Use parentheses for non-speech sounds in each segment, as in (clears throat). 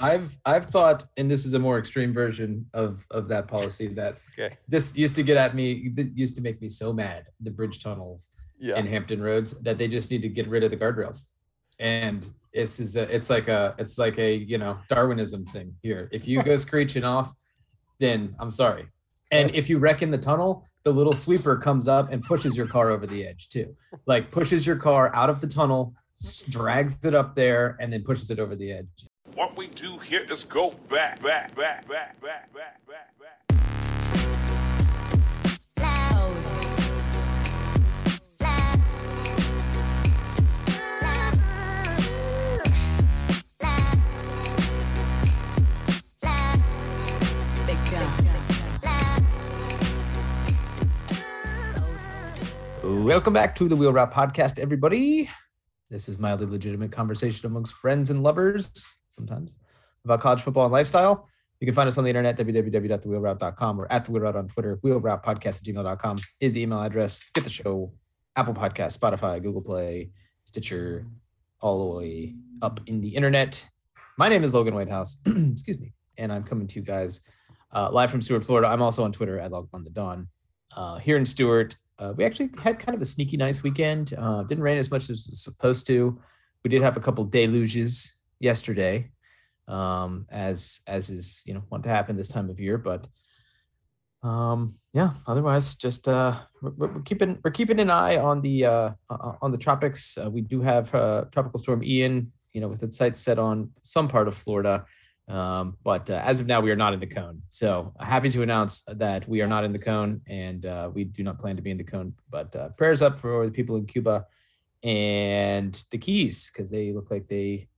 I've I've thought, and this is a more extreme version of of that policy that Okay. this used to get at me. Used to make me so mad. The bridge tunnels Yeah. in Hampton Roads that they just need to get rid of the guardrails. And this is a, it's like a it's like a you know Darwinism thing here. If you go (laughs) screeching off, then I'm sorry. And if you wreck in the tunnel, the little sweeper comes up and pushes your car over the edge too. Like pushes your car out of the tunnel, drags it up there, and then pushes it over the edge. What we do here is go back, back, back, back, back, back, back, back. Welcome back to the Wheel Route Podcast, everybody. This is mildly legitimate conversation amongst friends and lovers, sometimes, about college football and lifestyle. You can find us on the internet, www.thewheelroute.com or at the on Twitter. Wheelroute Podcast at gmail.com is the email address. Get the show, Apple Podcast, Spotify, Google Play, Stitcher, all the way up in the internet. My name is Logan Whitehouse. (clears throat) Excuse me. And I'm coming to you guys uh, live from Stuart, Florida. I'm also on Twitter at Log on the Dawn. Uh, here in Stuart, uh, we actually had kind of a sneaky nice weekend. Uh, didn't rain as much as it was supposed to. We did have a couple deluges yesterday, um, as as is you know want to happen this time of year. But um, yeah, otherwise, just uh, we're, we're keeping we're keeping an eye on the uh, on the tropics. Uh, we do have uh, tropical storm Ian, you know, with its sights set on some part of Florida. Um, but uh, as of now, we are not in the cone. So happy to announce that we are not in the cone, and uh, we do not plan to be in the cone. But uh, prayers up for the people in Cuba and the Keys because they look like they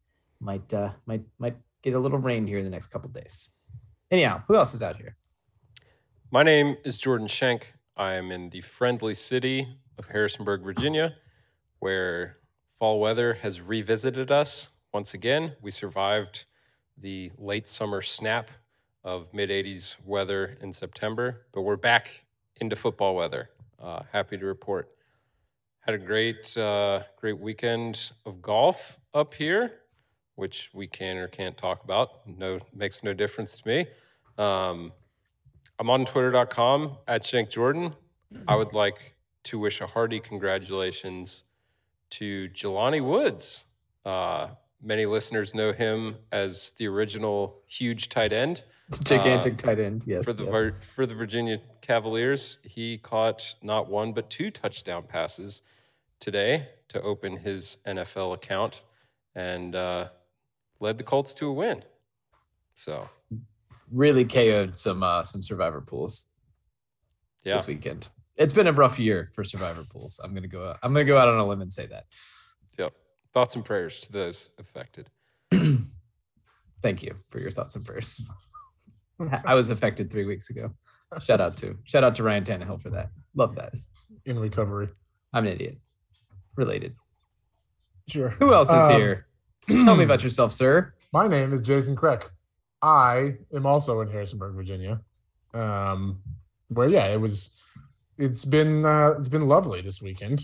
might uh, might might get a little rain here in the next couple days. Anyhow, who else is out here? My name is Jordan Schenk. I am in the friendly city of Harrisonburg, Virginia, where fall weather has revisited us once again. We survived the late summer snap of mid 80s weather in September, but we're back into football weather. Uh, happy to report. Had a great, uh, great weekend of golf up here, which we can or can't talk about. No, makes no difference to me. Um, I'm on twitter.com at Shank Jordan. I would like to wish a hearty congratulations to Jelani Woods. Uh, many listeners know him as the original huge tight end Gigantic tight end. Yes. for the yes. Vir- for the Virginia Cavaliers. He caught not one but two touchdown passes today to open his NFL account and uh, led the Colts to a win. So really KO'd some uh, some survivor pools yeah, this weekend. It's been a rough year for survivor pools. I'm gonna go. Out, I'm gonna go out on a limb and say that. yep. Thoughts and prayers to those affected. (clears throat) Thank you for your thoughts and prayers. (laughs) I was affected three weeks ago. Shout out to shout out to Ryan Tannehill for that. Love that. in recovery. I'm an idiot. Related. Sure. Who else is Um, here? Tell me (clears throat) about yourself, sir. My name is Jason Kreck. I am also in Harrisonburg, Virginia. Um, where yeah, it was. It's been uh, it's been lovely this weekend.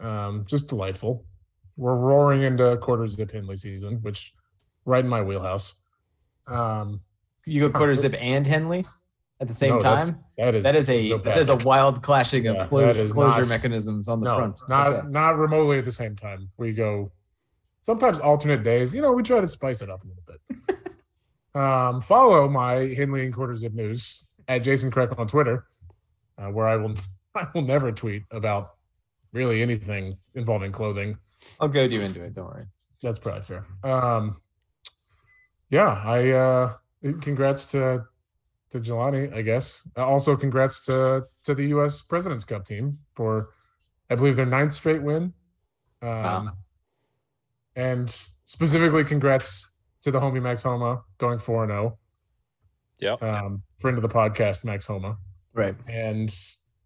Um, just delightful. We're roaring into quarter zip Henley season, which right in my wheelhouse. Um, You go quarter (laughs) zip and Henley at the same no, time. That is That is a no that is a wild clashing of Yeah, closure, closure not- mechanisms on the no, front. not Okay. not remotely at the same time. We go sometimes alternate days. You know, we try to spice it up a little bit. (laughs) um, follow my Henley and Quarter Zip News at Jason Kreck on Twitter, uh, where I will (laughs) I will never tweet about really anything involving clothing. I'll goad you into it. Don't worry. That's probably fair. Um, yeah, I uh, congrats to to Jelani, I guess. Uh, Also, congrats to to the U.S. President's Cup team for, I believe, their ninth straight win. Um, Wow. And specifically, congrats to the homie Max Homa going four and zero. Yeah. Um, friend of the podcast, Max Homa Right. and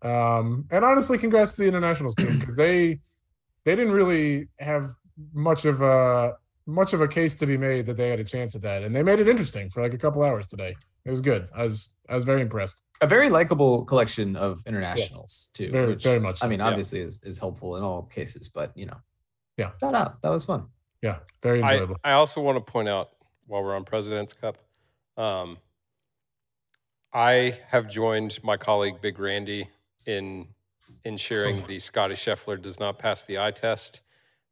um and honestly congrats to the internationals team because they they didn't really have much of a much of a case to be made that they had a chance at that and they made it interesting for like a couple hours today it was good i was i was very impressed A very likable collection of internationals too. Very- which, very much I so, mean, yeah. obviously is, is helpful in all cases, but you know. Yeah. Shout out. That was fun. Yeah very enjoyable I also want to point out while we're on President's Cup. Um, I have joined my colleague Big Randy in in sharing the Scottie Scheffler does not pass the eye test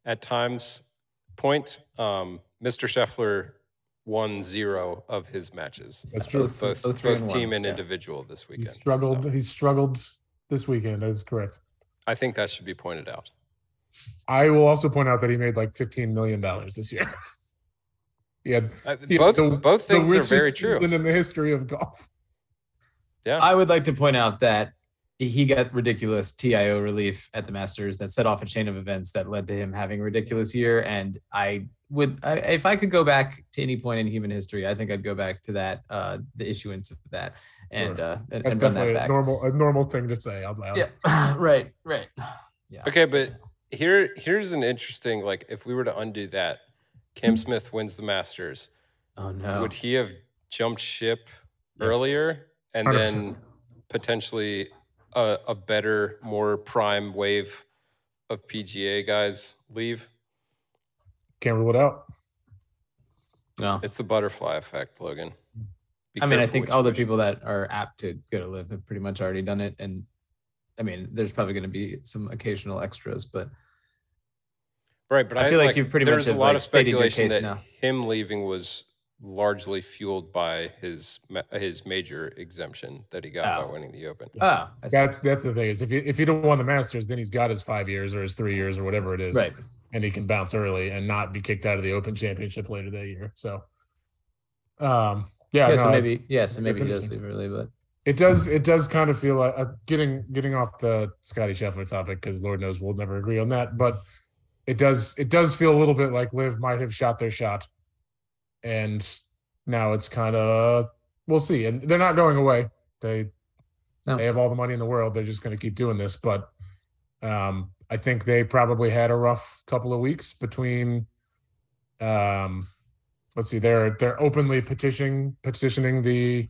at times point. Um, Mr. Scheffler won zero of his matches, That's true. Both- both, both both and team and yeah. individual this weekend. He struggled. So He struggled this weekend. That is correct. I think that should be pointed out. I will also point out that he made like fifteen million dollars this year. (laughs) yeah, Uh, both the- both the things are very true. season in the history of golf. Yeah. I would like to point out that he got ridiculous TIO relief at the Masters that set off a chain of events that led to him having a ridiculous year. And I would, I, if I could go back to any point in human history, I think I'd go back to that, uh, the issuance of that, and Sure. uh, and, That's and run that definitely a normal a normal thing to say out loud. Yeah, (clears throat) right, right. Yeah. Okay, but here here's an interesting like if we were to undo that, Cam hmm. Smith wins the Masters. Oh no. Would he have jumped ship Yes. earlier and 100%. then potentially a, a better, more prime wave of PGA guys leave? Can't rule it out. no. It's the butterfly effect, Logan. Be I mean, I think what all the people that are apt to go to LIV have pretty much already done it. And I mean, there's probably going to be some occasional extras, but Right, but I I, feel like you've pretty much there's a have, lot like, of stated your speculation case that now. him leaving was largely fueled by his his major exemption that he got Oh. by winning the Open. ah, I. That's that's the thing is if you if he don't won the Masters, then he's got his five years or his three years or whatever it is, right. and he can bounce early and not be kicked out of the Open Championship later that year. So, um, yeah, Yeah, so maybe, yeah, so maybe he does leave early, but it does it does kind of feel like uh, getting getting off the Scottie Scheffler topic because Lord knows we'll never agree on that, but it does it does feel a little bit like Liv might have shot their shot, and now it's kind of we'll see, and they're not going away. They No. they have all the money in the world. They're just going to keep doing this, but um, I think they probably had a rough couple of weeks between. Um, let's see, they're they're openly petitioning petitioning the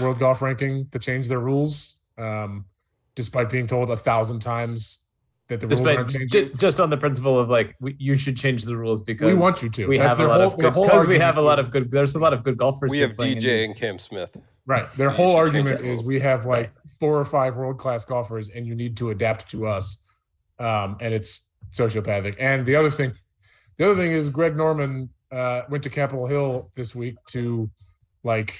world golf ranking to change their rules, um, despite being told a thousand times that the rules despite aren't changing. ju- just on the principle of like we, you should change the rules because we want you to. we That's have a their lot whole- of good whole because we have a lot of good. There's a lot of good golfers. We have DJ and Cam Smith. Right. Their whole argument is we have like four or five world class golfers and you need to adapt to us. Um, and it's sociopathic. And the other thing, the other thing is Greg Norman uh, went to Capitol Hill this week to like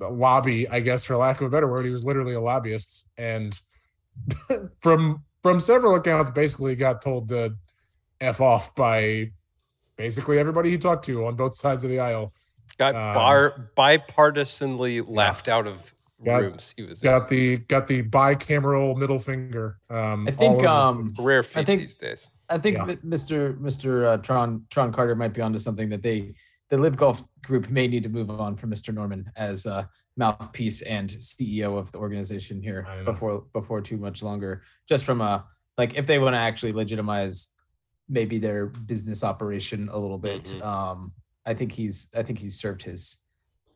lobby, I guess, for lack of a better word. He was literally a lobbyist. And (laughs) from from several accounts, basically got told to F off by basically everybody he talked to on both sides of the aisle. Got Um, bar, bipartisanly laughed out of Got- rooms he was in. got the got the bicameral middle finger. Um, I think um Rare feat think- these days. I think Yeah. Mr. Mr. Uh, Tron Tron Carter might be onto something that they the LIV Golf Group may need to move on from Mr. Norman as a mouthpiece and CEO of the organization here before before too much longer. Just from a like if they want to actually legitimize maybe their business operation a little bit. Mhm. Um, I think he's I think he's served his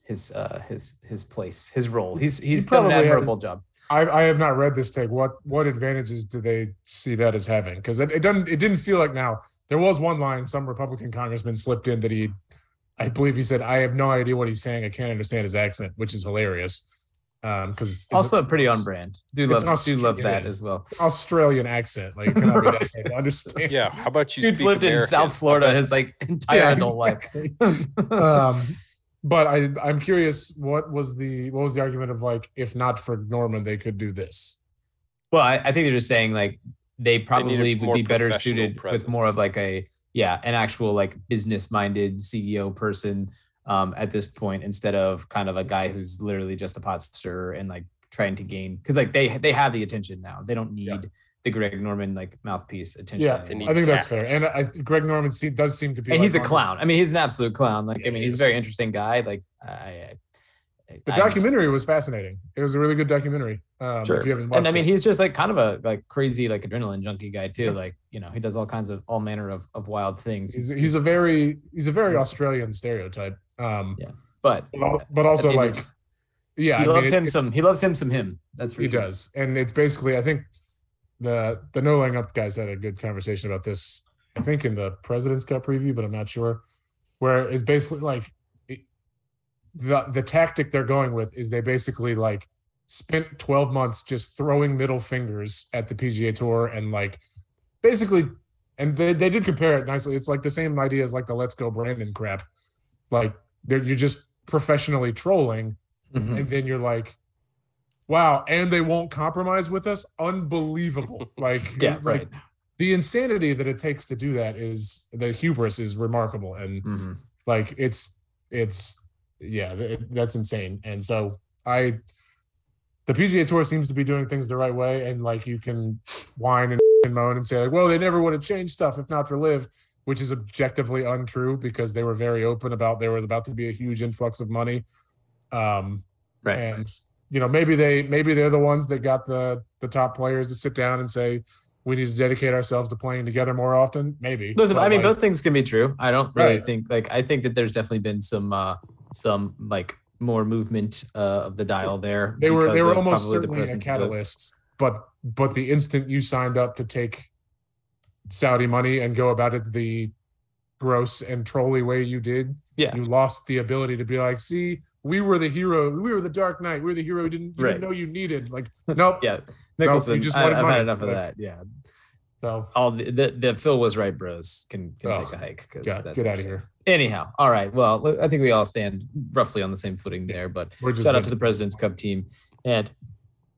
his uh his his place his role. He's he's done an probably has- admirable job. I, I have not read this take. What what advantages do they see that as having? Because it, it doesn't it didn't feel like now there was one line some Republican congressman slipped in that he, I believe he said I have no idea what he's saying. I can't understand his accent, which is hilarious. Um, because Also pretty on brand. Do it's love an do love Aust- it that is. as well. Australian accent. Like it cannot be that hard to understand. Yeah, how about you? Dude's speak lived in South Florida his like entire Yeah, adult life. um, but I I'm curious what was the what was the argument of like if not for Norman they could do this. well, I, I think they're just saying like they probably would be better professional suited with more of like a yeah, an actual like business minded CEO person um at this point instead of kind of a guy who's literally just a pot stirrer and like trying to gain because like they they have the attention now. They don't need Yeah. the Greg Norman like mouthpiece attention. Yeah, anymore. I think that's fair. And I, Greg Norman see, does seem to be, and like he's a on this- clown. I mean, he's an absolute clown. Like, Yeah, I mean, he he's a very interesting guy. Like, I, The I- documentary was fascinating. It was a really good documentary. Um, Sure. If you haven't and I mean, it. he's just like kind of a like crazy like adrenaline junkie guy too. Like, you know, he does all kinds of all manner of, of wild things. he's, It's- he's a very he's a very Australian stereotype. Um, Yeah. but but, also the like, yeah, he I mean, loves it- him some. He loves him some him. That's for He sure. does, and it's basically I think the the no laying up guys had a good conversation about this. I think in the President's Cup preview, but I'm not sure. where it's basically like the the tactic they're going with is they basically like spent 12 months just throwing middle fingers at the PGA Tour and like basically and they, they did compare it nicely. It's like the same idea as like the let's go Brandon crap. Like they're you're just professionally trolling Mhm. and then you're like wow and they won't compromise with us unbelievable like (laughs) Yeah, like, right. the insanity that it takes to do that is the hubris is remarkable and Mhm. like it's it's yeah that's insane and so i the pga tour seems to be doing things the right way and like you can whine and, (laughs) and moan and say like well they never would have changed stuff if not for LIV which is objectively untrue because they were very open about there was about to be a huge influx of money um Right. and you know maybe they maybe they're the ones that got the the top players to sit down and say we need to dedicate ourselves to playing together more often maybe Listen, But, I mean, like, both things can be true. I don't really Right. think like I think that there's definitely been some uh some like more movement uh, of the dial there. they were they were almost certainly a presence of but but the instant you signed up to take saudi money and go about it the gross and trolly way you did Yeah. you lost the ability to be like see we were the hero we were the dark knight we were the hero you didn't, you Right. didn't know you needed like (laughs) nope Yeah, you just I, wanted I've money, had enough of like- that. Yeah, so all the, the the Phil was right, bros. Can can Ugh. take a hike because yeah that's get out of here Anyhow, all right. Well, I think we all stand roughly on the same footing there. But we're just shout out to the President's Cup team, and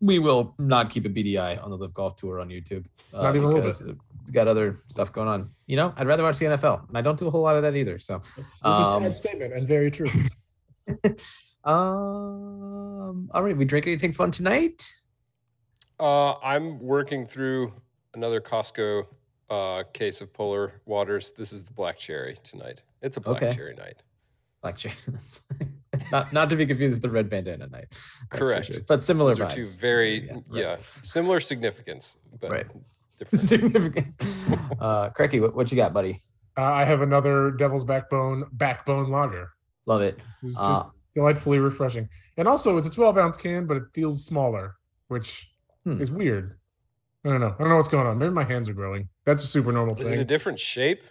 we will not keep a BDI on the LIV Golf Tour on YouTube. uh, Not even a little because we got other stuff going on. You know, I'd rather watch the NFL, and I don't do a whole lot of that either. So, it's, it's a um, sad statement and very true (laughs) um, all right, we drink anything fun tonight? Uh, I'm working through another Costco uh, case of polar waters. This is the black cherry tonight. It's a black Okay. cherry night. Black cherry. (laughs) not not to be confused with the red bandana night. that's Correct. sure. But similar Those are two very Yeah, yeah, right. similar significance, but Right. different. (laughs) significant. (laughs) Uh, Cracky, what, what you got, buddy? uh, i have another devil's backbone backbone lager Love it. it's Uh, just delightfully refreshing and also it's a 12 ounce can but it feels smaller which Hmm. is weird i don't know i don't know what's going on maybe my hands are growing that's a super normal thing. Is it a different shape?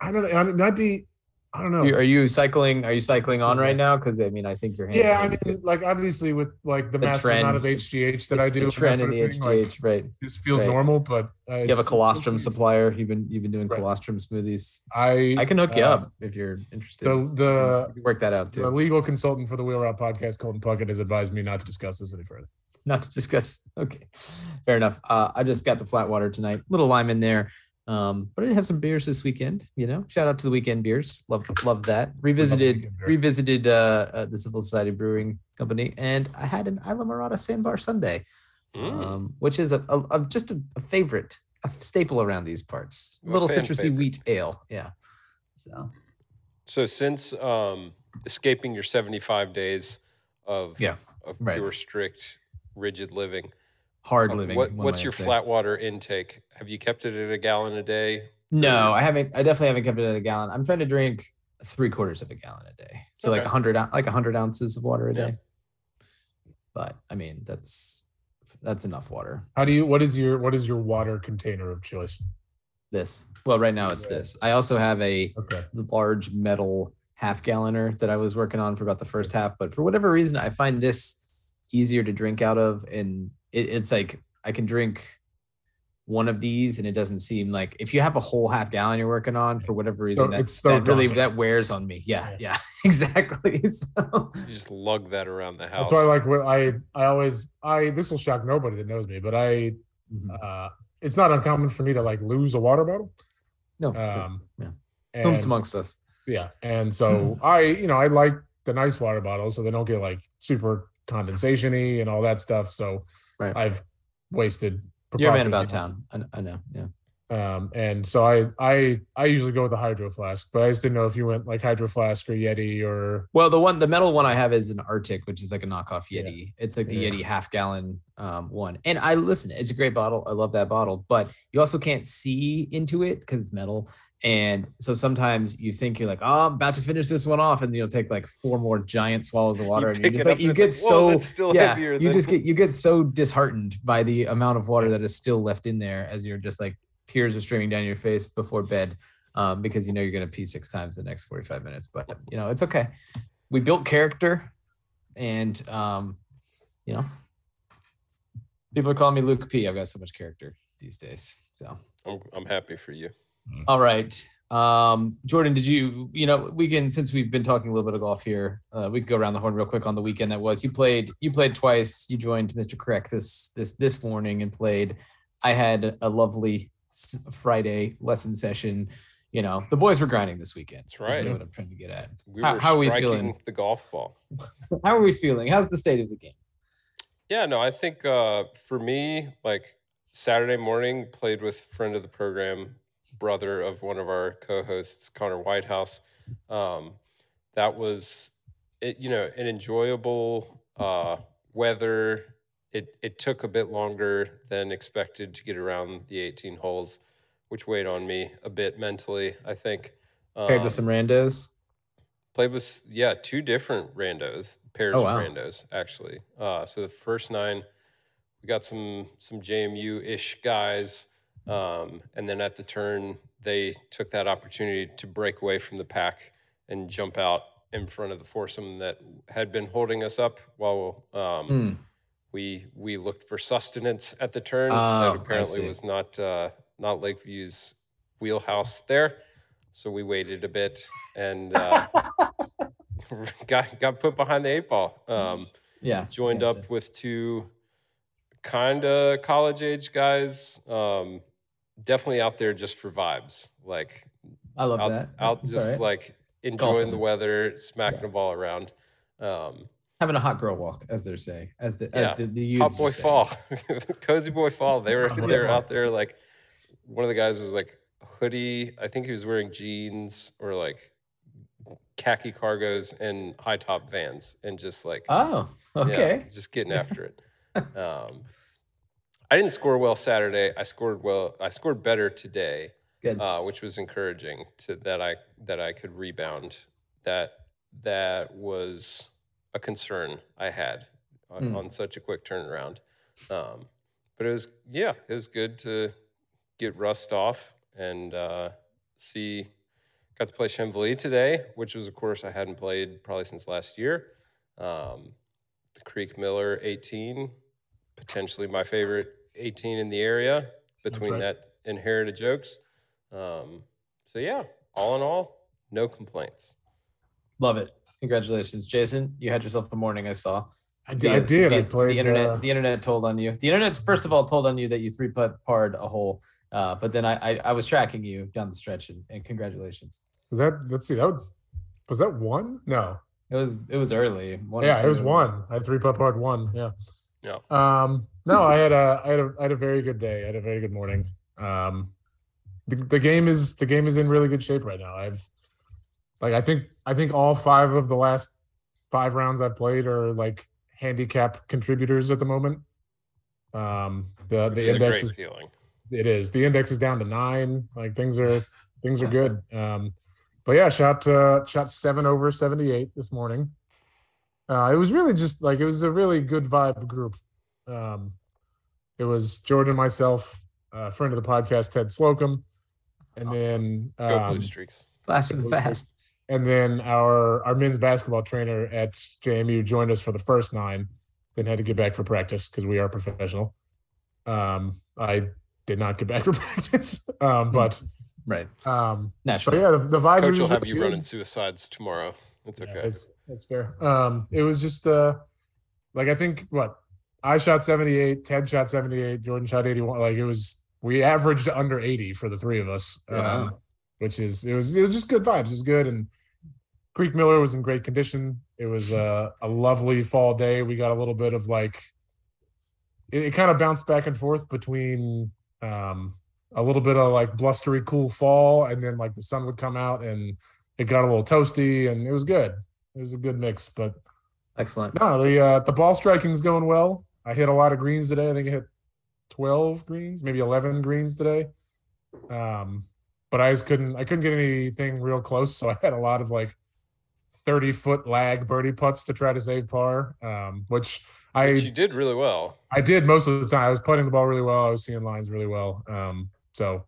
i don't know it might be i don't know Are you cycling? Are you cycling on right now? Because I mean, I think your hands. yeah i maybe mean like obviously with like the, The massive trend, amount of hgh that i do the trend sort in the of thing, like, HGH, right? this feels Right. normal but uh, You have a it's- colostrum supplier. You've been you've been doing Right. colostrum smoothies. i I can hook you uh, up if you're interested. the the work that out too. the legal consultant for the wheel route podcast colton puckett has advised me not to discuss this any further (laughs) Not to discuss. Okay, fair enough. Uh, I just got the flat water tonight. Little lime in there. Um, but I did have some beers this weekend. You know, shout out to the weekend beers. Love love that. Revisited beer. revisited uh, uh, the Civil Society Brewing Company, and I had an Islamorada Sandbar Sunday. Mm. um, which is a, a, a just a, a favorite, a staple around these parts. A little citrusy favorite. wheat ale. Yeah. So So since um, escaping your 75 days of Yeah, of right. pure strict rigid living, hard uh, living. what, what's your say. flat water intake? Have you kept it at a gallon a day? No, I haven't. I definitely haven't kept it at a gallon. I'm trying to drink three quarters of a gallon a day. So like Okay. a hundred, like a hundred ounces of water a Yeah. day. But I mean, that's that's enough water. how do you what is your what is your water container of choice This. Well, right now it's this. I also have a okay large metal half galloner that I was working on for about the first half. But for whatever reason, I find this easier to drink out of. And it, it's like I can drink one of these and it doesn't seem like if you have a whole half gallon you're working on for whatever reason, that, it's so that really that wears on me. Yeah, Yeah. yeah, (laughs) exactly. (laughs) So You just lug that around the house. that's why I like what I I always I this will shock nobody that knows me but I mhm. uh it's not uncommon for me to like lose a water bottle no, sure. um Yeah. and- Whomst amongst us. Yeah. And so (clears throat) I, you know, I like the nice water bottles so they don't get like super condensation-y and all that stuff. So Right. I've wasted You're a man about town. I, I know. Yeah. Um, and so I I I usually go with the hydro flask, but I just didn't know if you went like hydro flask or Yeti or Well, the one, the metal one I have is an RTIC, which is like a knockoff Yeah. Yeti. It's like the Yeah. Yeti half gallon um, one. And I listen, it's a great bottle. I love that bottle, but you also can't see into it because it's metal. And so sometimes you think you're like, oh, I'm about to finish this one off, and you'll take like four more giant swallows of water, and you're just like, you get like, so still yeah, heavier you than- just (laughs) get you get so disheartened by the amount of water that is still left in there as you're just like tears are streaming down your face before bed. um, because you know you're going to pee six times the next 45 minutes. But you know it's okay. We built character, and um, you know, people are calling me Luke P. I've got so much character these days. So I'm I'm happy for you. All right. Um, Jordan, did you, you know, we can, since we've been talking a little bit of golf here, uh, we could go around the horn real quick on the weekend that was. You played, you played twice. You joined Mr. Correct this, this, this morning and played. I had a lovely Friday lesson session. You know, the boys were grinding this weekend. That's is really right. what I'm trying to get at. We How- were how are we feeling? the golf ball. (laughs) How are we feeling? How's the state of the game? Yeah, no, I think uh, for me, like Saturday morning, played with friend of the program, brother of one of our co-hosts, Connor Whitehouse. Um, that was, it, you know, an enjoyable uh, weather. It it took a bit longer than expected to get around the 18 holes, which weighed on me a bit mentally. I think. Paired Um, with some randos. Played with yeah two different randos pairs Oh, wow. of randos actually. Uh, so the first nine, we got some some JMU ish guys, um, and then at the turn they took that opportunity to break away from the pack and jump out in front of the foursome that had been holding us up while um, Hmm. we we looked for sustenance at the turn. Oh, that apparently was not uh, not Lakeview's wheelhouse there. So we waited a bit and uh, (laughs) got got put behind the eight ball. Um, Yeah. joined gotcha. up with two kind of college age guys. Um, definitely out there just for vibes, like I love out, that. out It's just right. like enjoying Golfing. the weather, smacking the ball around. Um, having a hot girl walk, as they're saying, as the as Yeah. the, the Hot boy fall, (laughs) cozy boy fall. They were they were out there like one of the guys was like hoodie. I think he was wearing jeans or like khaki cargos and high top vans, and just like Oh, yeah, okay. just getting after it. (laughs) Um, I didn't score well Saturday. I scored well. I scored better today, uh, which was encouraging to that I that I could rebound. That that was a concern I had on, Mm. on such a quick turnaround. Um, but it was yeah, it was good to get rust off and uh, see. Got to play Shenvalee today, which was a course I hadn't played probably since last year. Um, the Creek Miller 18, potentially my favorite 18 in the area between right. that and Heritage Oaks. Um, so yeah, all in all, no complaints. Love it. Congratulations, Jason. You had yourself a morning. I saw. I did. I, did. I The, played. the internet. uh, the internet told on you. The internet first of all told on you that you three putt parred a hole. Uh, but then I, I I was tracking you down the stretch and, and congratulations. was that? Let's see. That was, was that one? No. It was it was early. One yeah, it was one. I had three putt part one. Yeah. Yeah. Um. No, I had a I had a I had a very good day. I had a very good morning. Um. The, the game is the game is in really good shape right now. I've like I think I think all five of the last five rounds I've played are like handicap contributors at the moment. Um. The Which the is index is feeling. it is. The index is down to nine. Like things are (laughs) things are good. Um, but yeah, shot uh, shot seven over seventy eight this morning. Uh, it was really just like it was a really good vibe group. Um, it was Jordan, myself, uh, friend of the podcast, Ted Slocum, and then Go um, Blue Streaks. Fast and fast. and then our our men's basketball trainer at JMU joined us for the first nine, then had to get back for practice because we are professional. Um, I did not get back for (laughs) practice, um, but Right. um, but Naturally. yeah, the, the vibe. coach will have you good. running suicides tomorrow. It's Yeah, okay. that's, that's fair. Um, it was just uh, like I think what I shot seventy eight, Ted shot seventy eight, Jordan shot eighty one. Like it was, we averaged under eighty for the three of us, Wow. um, which is it was it was just good vibes. It was good, and Creek Miller was in great condition. It was uh, a lovely fall day. We got a little bit of like, it, it kind of bounced back and forth between um, a little bit of like blustery, cool fall, and then like the sun would come out and it got a little toasty, and it was good. It was a good mix, but Excellent. no, the uh, the ball striking's going well. I hit a lot of greens today. I think I hit twelve greens, maybe eleven greens today. Um, but I just couldn't I couldn't get anything real close, so I had a lot of like thirty foot lag birdie putts to try to save par. Um, which I But you did really well. I did most of the time. I was putting the ball really well. I was seeing lines really well. Um, so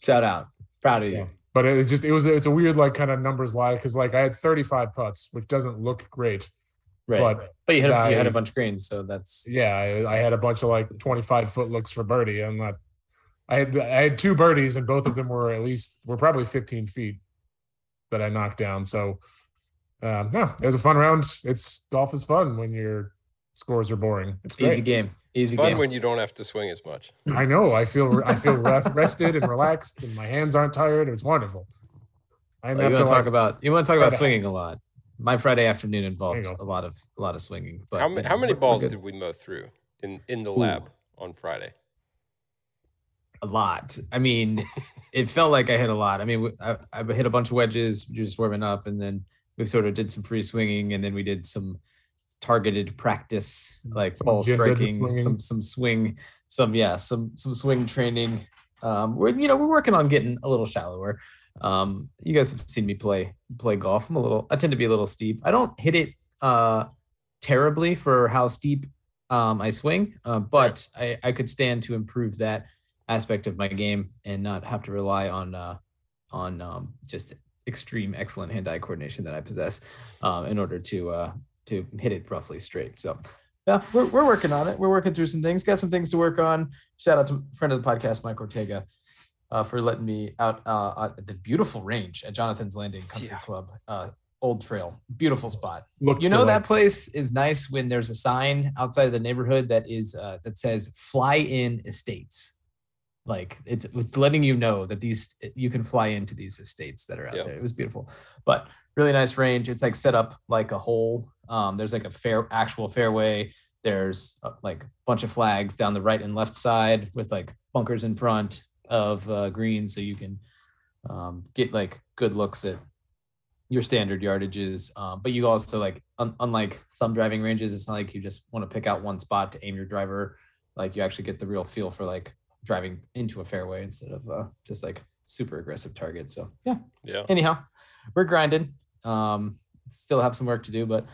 Shout out. Proud of you. Yeah. but it just it was it's a weird like kind of numbers lie because like I had 35 putts, which doesn't look great, Right. But, but you had a, you had a I- bunch of greens, so that's yeah, I, I had a bunch of like 25 foot looks for birdie. I'm not. I had I had two birdies and both of them were at least were probably 15 feet that I knocked down. So um, no, it was a fun round. It's golf is fun when your scores are boring. It's great. easy game. Easy game. Fun game. when you don't have to swing as much. I know. I feel I feel rested and relaxed, and my hands aren't tired. It's wonderful. I Well, have you to want to talk like, about you want to talk about swinging a lot. My Friday afternoon involved There you go. a lot of a lot of swinging. But how, ma- how many we're- we're balls did we mow through in, in the Ooh. lab on Friday? a lot. I mean, it felt like I hit a lot. I mean, w- I, I hit a bunch of wedges, just warming up, and then we sort of did some free swinging, and then we did some targeted practice, like Some ball striking, some some swing, some yeah, some some swing training. Um, we're you know we're working on getting a little shallower. Um, you guys have seen me play play golf. I'm a little. I tend to be a little steep. I don't hit it uh terribly for how steep um, I swing, uh, but I, I could stand to improve that aspect of my game and not have to rely on uh, on um, just extreme excellent hand-eye coordination that I possess um, in order to uh, to hit it roughly straight. So yeah, we're, we're working on it. We're working through some things. Got some things to work on. Shout out to friend of the podcast, Mike Ortega, uh, for letting me out uh, at the beautiful range at Jonathan's Landing Country Yeah. Club, uh, Old Trail. Beautiful spot. Looked you know that place is nice when there's a sign outside of the neighborhood that is uh, that says fly in estates. Like it's it's letting you know that these you can fly into these estates that are out Yep. there. It was beautiful. But really nice range. It's like set up like a hole. Um, there's like a fair actual fairway. There's uh, like a bunch of flags down the right and left side with like bunkers in front of uh, green so you can um, get like good looks at your standard yardages. Um, but you also like, un- unlike some driving ranges, it's not like you just want to pick out one spot to aim your driver. Like you actually get the real feel for like driving into a fairway instead of uh, just like super aggressive targets. So yeah. Yeah. Anyhow, we're grinding. Um, still have some work to do, but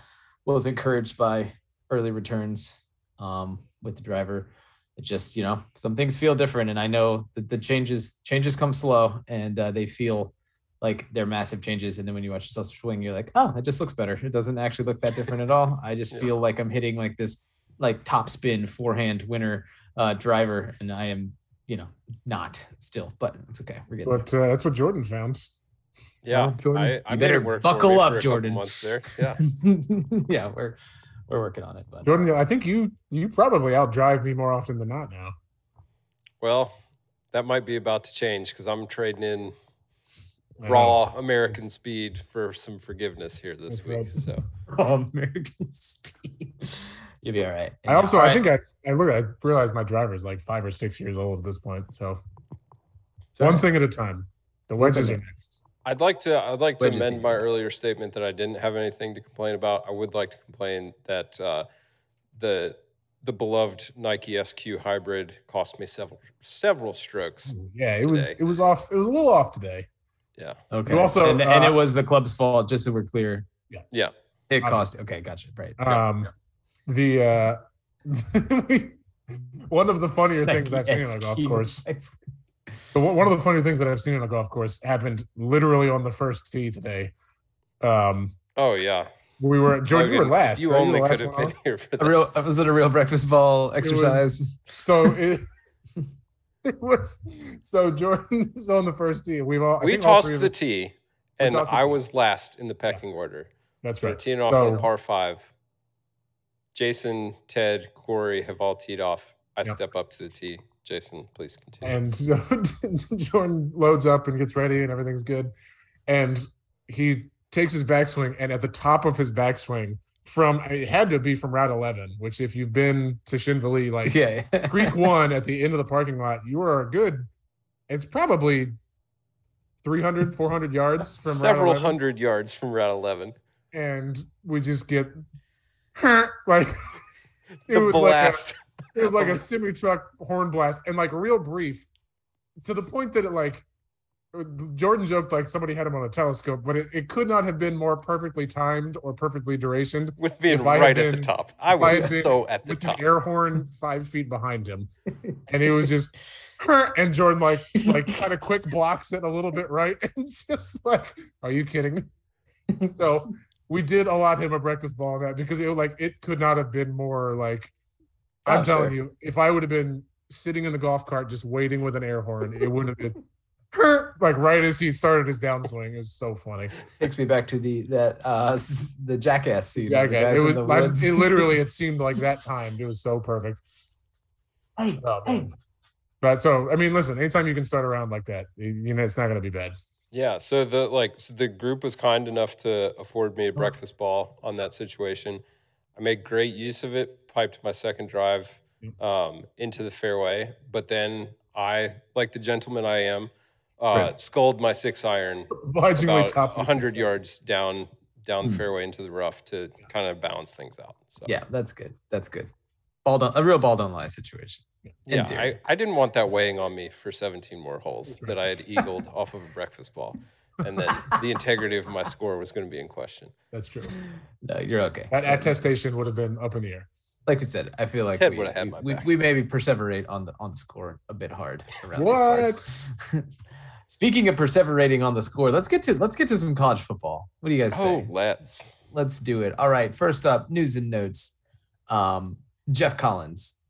was encouraged by early returns um, with the driver. It just you know some things feel different, and I know that the changes changes come slow, and uh, they feel like they're massive changes. And then when you watch yourself swing, you're like, oh, it just looks better. It doesn't actually look that different at all. I just Yeah. feel like I'm hitting like this like top spin forehand winner uh, driver, and I am you know not still, but it's okay. We're getting. But uh, that's what Jordan found. Yeah. Well, Jordan, I, you I made better it work. buckle up, for a couple Jordan. Months there. (laughs) Yeah. yeah, we're we're working on it, but Jordan, uh, I think you you probably outdrive me more often than not now. Well, that might be about to change because I'm trading in raw. American speed for some forgiveness here this That's week. right. So (laughs) oh, American speed. You'll be all right. I also All I right. think I I look I realize my driver's like five or six years old at this point. So Sorry. one thing at a time. The wedges are thing. next. I'd like to I'd like to amend my earlier statement that I didn't have anything to complain about. I would like to complain that uh, the the beloved Nike SQ hybrid cost me several several strokes. Yeah, it was it was off. It was a little off today. Yeah. Okay. also, and, and uh, it was the club's fault, just so we're clear. Yeah. Yeah. It Um, cost. Okay, gotcha. Right. Um, the uh, (laughs) one of the funnier things I've seen on a golf SQ. course. So one one of the funny things that I've seen on a golf course happened literally on the first tee today. Um, Oh yeah. we were Jordan, you were last. You right? only were the could have been on? here for A real was it a real breakfast ball exercise? So it, (laughs) it was so Jordan (laughs) Jordan's on the first tee. We've all I we think all tossed of the us- tee, and the I tee. was last in the pecking order. That's right. teeing off So- on par five. Jason, Ted, Corey have all teed off. I Yep. step up to the tee. Jason, please continue. And so (laughs) Jordan loads up and gets ready, and everything's good. And he takes his backswing, and at the top of his backswing, from it had to be from Route 11, which if you've been to Shenvalee, (laughs) like yeah. Creek (laughs) One at the end of the parking lot, you are a good. It's probably 300, 400 yards from Route Several hundred yards from Route 11. and we just get like it The was like a, blast. It was like a semi truck horn blast and like real brief to the point that it like Jordan joked like somebody had him on a telescope, but it, it could not have been more perfectly timed or perfectly durationed with being if I had right at the top. I if I was so at the top with top. an air horn five feet behind him. (laughs) and it was just and Jordan like like kind of quick blocks it a little bit right (laughs) and just like are you kidding so we did allot him a breakfast ball on that because it like it could not have been more like I'm Oh, telling sure. you if I would have been sitting in the golf cart just waiting with an air horn it wouldn't have been (laughs) like right as he started his downswing it was so funny Takes me back to the that uh the jackass scene. yeah with the okay. it was the I, it literally it (laughs) seemed like that time it was so perfect Hey, Oh, man. But so I mean, listen, anytime you can start around like that, you you know it's not going to be bad. Yeah, so the like so the group was kind enough to afford me a breakfast ball on that situation. I made great use of it, piped my second drive um, into the fairway, but then I, like the gentleman I am, uh, Right. sculled my six iron Obligingly about top your hundred six. yards down down the Hmm. fairway into the rough to kind of balance things out. So Yeah, that's good. That's good. Ball don't, a real ball don't lie situation. in yeah. I, I didn't want that weighing on me for 17 more holes right. that I had eagled off of a breakfast ball. And then (laughs) the integrity of my score was going to be in question. That's true. No, you're okay. That attestation would have been up in the air. Like we said, I feel like Ted we, would've had we, my we, back. we maybe perseverate on the on the score a bit hard around What? these parts. (laughs) Speaking of perseverating on the score, let's get to let's get to some college football. What do you guys say? Oh, let's. Let's do it. All right. First up, news and notes. Um, Geoff Collins.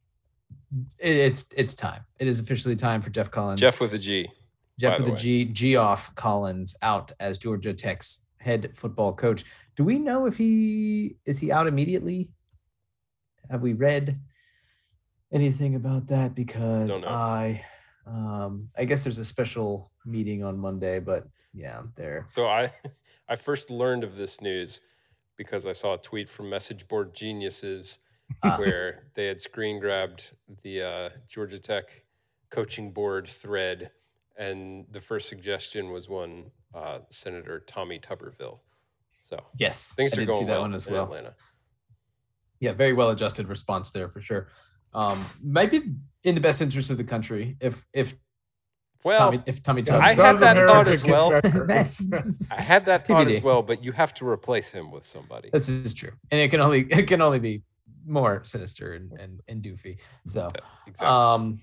It, it's it's time. It is officially time for Geoff Collins. Jeff with a G. Jeff with the the G Geoff Collins out as Georgia Tech's head football coach. Do we know if he is he out immediately? Have we read anything about that? Because I um I guess there's a special meeting on Monday, but yeah, there. So I, (laughs) I first learned of this news because I saw a tweet from Message Board Geniuses Ah. (laughs) where they had screen grabbed the uh, Georgia Tech coaching board thread, and the first suggestion was one uh, Senator Tommy Tuberville. So Yes, things I are going that well one as in well. Atlanta. Yeah, very well adjusted response there for sure. Um, might be in the best interest of the country if if Well, Tommy if Tommy Yes, I had that America thought as well. (laughs) I had that thought as well, but you have to replace him with somebody. This is true, and it can only (laughs) it can only be more sinister and and, and doofy. So, Exactly. um,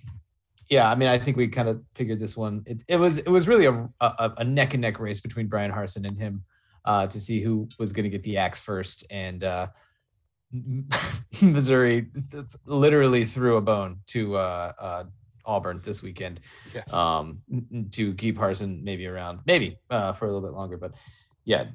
yeah, I mean, I think we kind of figured this one. It, it was it was really a, a a neck and neck race between Bryan Harsin and him uh, to see who was going to get the axe first, and uh, (laughs) Missouri literally threw a bone to uh, uh, Auburn this weekend yes. um to keep Harsin maybe around, maybe uh, for a little bit longer. But yeah,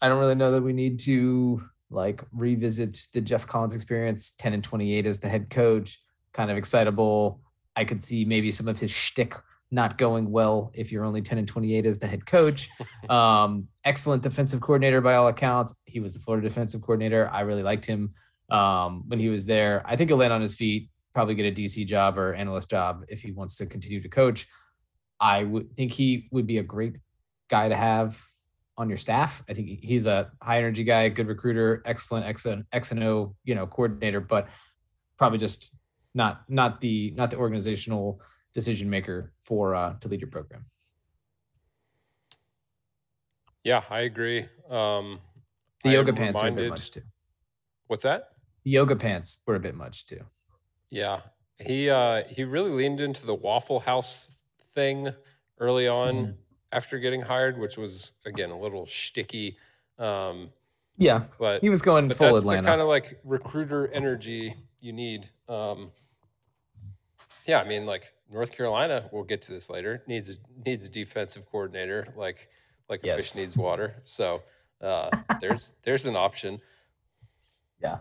I don't really know that we need to like revisit the Geoff Collins experience. Ten and twenty eight as the head coach, kind of excitable. I could see maybe some of his shtick not going well if you're only 10 and 28 as the head coach. (laughs) Um, excellent defensive coordinator by all accounts. He was the Florida defensive coordinator. I really liked him um, when he was there. I think he'll land on his feet, probably get a DC job or analyst job if he wants to continue to coach. I would think he would be a great guy to have on your staff. I think he's a high energy guy, good recruiter, excellent X and X and O, you know, coordinator, but probably just not not the not the organizational decision maker for uh, to lead your program. Yeah, I agree. Um, The I yoga pants were a bit much too. What's that? The yoga pants were a bit much too. Yeah, he uh, he really leaned into the Waffle House thing early on Mhm. after getting hired, which was again a little sticky. Um, Yeah, but he was going full that's Atlanta. kind of like recruiter energy you need. Um, yeah, I mean, like North Carolina, we'll get to this later. Needs a needs a defensive coordinator, like like a Yes. fish needs water. So uh, (laughs) there's there's an option. Yeah,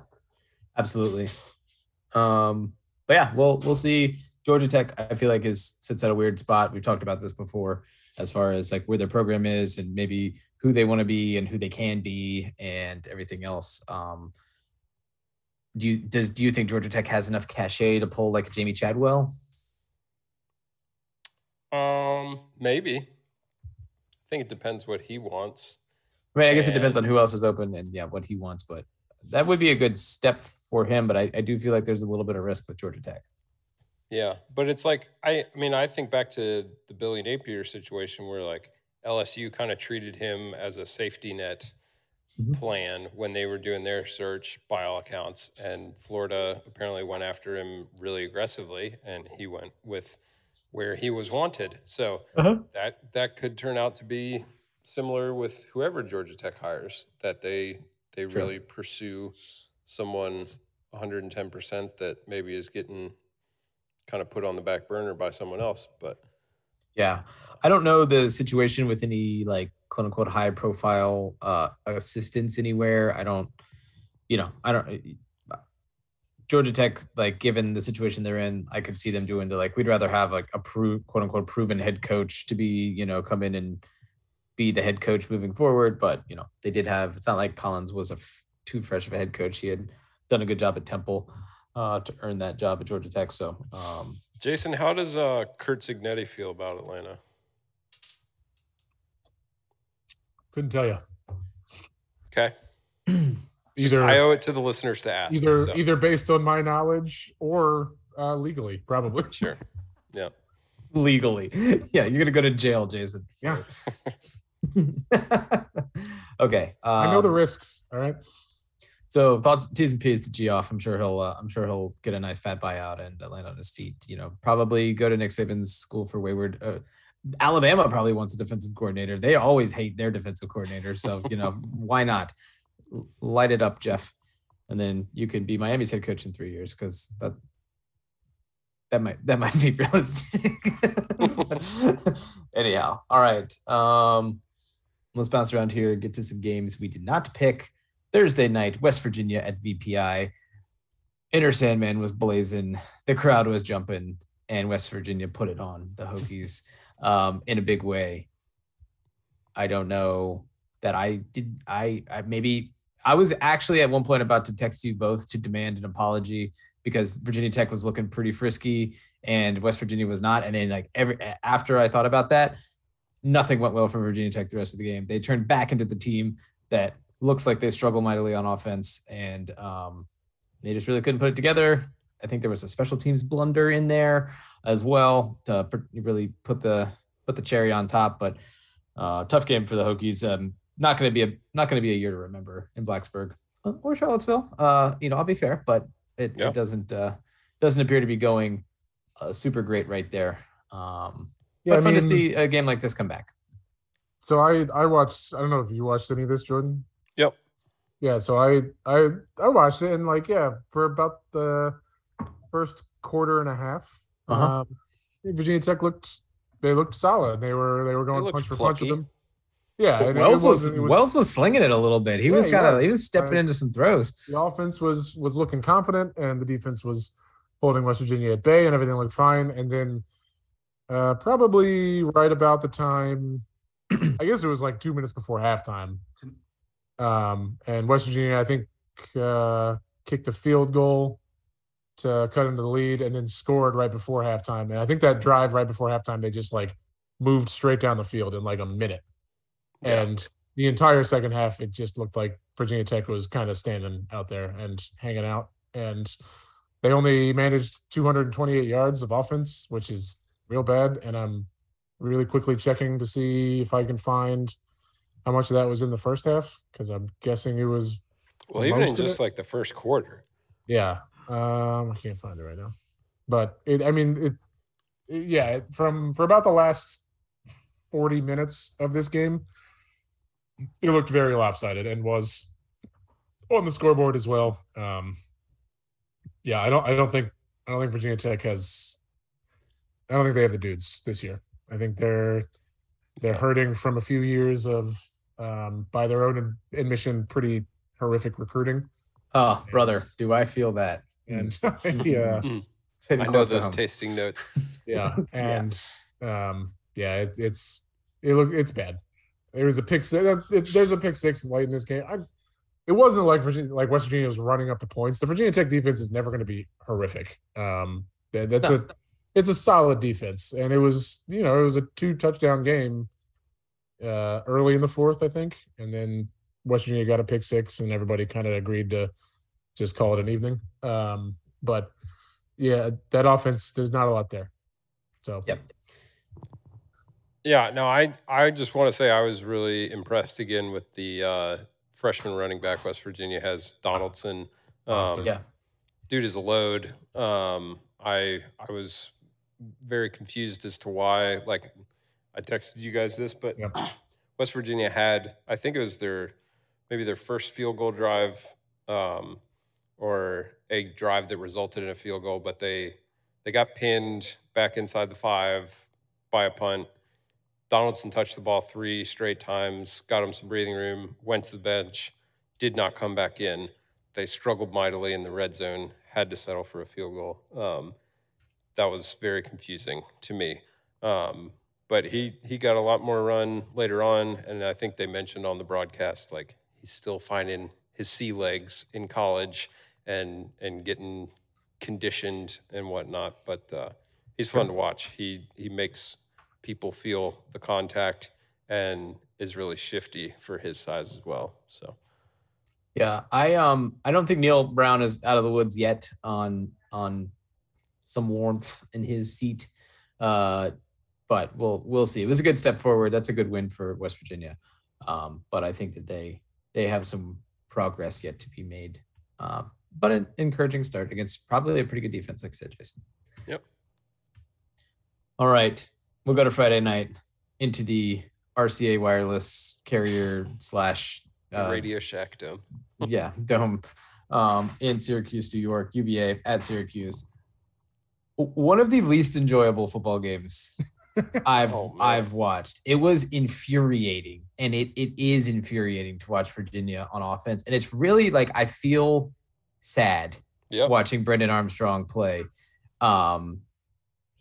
absolutely. Um, but yeah, we'll we'll see. Georgia Tech, I feel like is sits at a weird spot. We've talked about this before, as far as like where their program is and maybe who they want to be and who they can be and everything else. Um, do you does do you think Georgia Tech has enough cachet to pull like Jamey Chadwell? Um, maybe. I think it depends what he wants. I mean, I guess it depends on who else is open and yeah, what he wants, but that would be a good step for him. But I, I do feel like there's a little bit of risk with Georgia Tech. Yeah, but it's like I, I mean, I think back to the Billy Napier situation where like LSU kind of treated him as a safety net Mhm. plan when they were doing their search by all accounts. And Florida apparently went after him really aggressively, and he went with where he was wanted. So Uh-huh. that that could turn out to be similar with whoever Georgia Tech hires. That they they True. really pursue someone 110 percent that maybe is getting kind of put on the back burner by someone else. But Yeah. I don't know the situation with any like quote unquote high profile uh assistants anywhere. I don't, you know, I don't Georgia Tech, like given the situation they're in, I could see them doing to like we'd rather have like a pro, quote unquote proven head coach to be, you know, come in and be the head coach moving forward. But you know, they did have it's not like Collins was a f- too fresh of a head coach. He had done a good job at Temple uh to earn that job at Georgia Tech. So um Jason, how does uh, Curt Cignetti feel about Atlanta? Couldn't tell you. Okay, Just- (clears throat) Either I owe it to the listeners to ask. either so, either based on my knowledge or uh, legally, probably. (laughs) sure, yeah. legally. Yeah, you're gonna go to jail, Jason. Yeah. (laughs) okay. Um, I know the risks. All right. So thoughts, T's and P's to Geoff. I'm sure he'll. Uh, I'm sure he'll get a nice fat buyout and uh, land on his feet. You know, probably go to Nick Saban's school for wayward. Uh, Alabama probably wants a defensive coordinator. They always hate their defensive coordinator. So you know, (laughs) why not L- light it up, Geoff? And then you can be Miami's head coach in three years because that that might that (laughs) might be realistic. (laughs) Anyhow, all right. Um, let's bounce around here. Get to some games we did not pick. Thursday night, West Virginia at VPI. Enter Sandman was blazing. The crowd was jumping, and West Virginia put it on the Hokies um, in a big way. I don't know that I did. I, I maybe I was actually at one point about to text you both to demand an apology because Virginia Tech was looking pretty frisky and West Virginia was not. And then like every after I thought about that, nothing went well for Virginia Tech the rest of the game. They turned back into the team that looks like they struggle mightily on offense, and um, they just really couldn't put it together. I think there was a special teams blunder in there as well to really put the put the cherry on top. But uh, tough game for the Hokies. Um, not going to be a not going to be a year to remember in Blacksburg or Charlottesville. Uh, you know, I'll be fair, but it, Yeah. it doesn't uh, doesn't appear to be going uh, super great right there. Um, Yeah, but I fun to see a game like this come back. So I I watched. I don't know if you watched any of this, Jordan. Yep. Yeah. So I I I watched it and like yeah for about the first quarter and a half. Uh-huh. Um, Virginia Tech looked they looked solid. They were they were going looked punch for punch with them. Yeah. and it- it Wells was, was- Wells was slinging it a little bit. He Yeah, was he kind of he was. was stepping Uh, into some throws. the offense was was looking confident and the defense was holding West Virginia at bay and everything looked fine. And then uh, probably right about the time, (clears throat) I guess it was like two minutes before halftime. Um, and West Virginia, I think, uh, kicked a field goal to cut into the lead and then scored right before halftime. And I think that drive right before halftime, they just like moved straight down the field in like a minute. Yeah. And the entire second half, it just looked like Virginia Tech was kind of standing out there and hanging out. And they only managed 228 yards of offense, which is real bad. And I'm really quickly checking to see if I can find how much of that was in the first half because I'm guessing it was, Well, even in just like the first quarter. yeah. Um, I can't find it right now, but it, I mean, it, it- yeah, it- from for about the last 40 minutes of this game, it looked very lopsided and was on the scoreboard as well. Um, yeah, I don't, I don't think, I don't think Virginia Tech has, I don't think they have the dudes this year. I think they're, they're hurting from a few years of, um, by their own admission, pretty horrific recruiting. Oh, brother, do I feel that? And (laughs) yeah, It's I know those tasting notes. (laughs) yeah, and um, yeah, it's it's it look it's bad. There was a pick six. uh, There's a pick six late in this game. I, it wasn't like Virginia, like West Virginia was running up the points. The Virginia Tech defense is never going to be horrific. Um, that, that's a it's a solid defense, and it was you know it was a two touchdown game. Uh, early in the fourth, I think, and then West Virginia got a pick six, and everybody kind of agreed to just call it an evening. Um, but yeah, that offense, there's not a lot there. So Yep. Yeah, no, I I just want to say I was really impressed again with the uh, freshman running back West Virginia has, Donaldson. Um, Yeah. dude is a load. Um, I I was very confused as to why. Like, I texted you guys this, but Yep. (clears throat) West Virginia had I think it was their maybe their first field goal drive, um, or a drive that resulted in a field goal, but they they got pinned back inside the five by a punt. Donaldson touched the ball three straight times, got him some breathing room, went to the bench, did not come back in. They struggled mightily in the red zone, had to settle for a field goal. Um, that was very confusing to me. Um, but he he got a lot more run later on, and I think they mentioned on the broadcast like he's still finding his sea legs in college and and getting conditioned and whatnot. But uh, he's fun to watch. He he makes people feel the contact and is really shifty for his size as well. So Yeah, I um I don't think Neal Brown is out of the woods yet on on some warmth in his seat. Uh but we'll we'll see. It was a good step forward. That's a good win for West Virginia. Um but I think that they they have some progress yet to be made. Um but an encouraging start against probably a pretty good defense like I said Jason. Yep. All right. We'll go to Friday night into the RCA wireless carrier slash uh, Radio Shack Dome. (laughs) yeah, dome um, in Syracuse, New York, UVA at Syracuse. One of the least enjoyable football games (laughs) I've Oh. I've watched. It was infuriating, and it it is infuriating to watch Virginia on offense, and it's really like I feel sad Yep. watching Brennan Armstrong play. Um,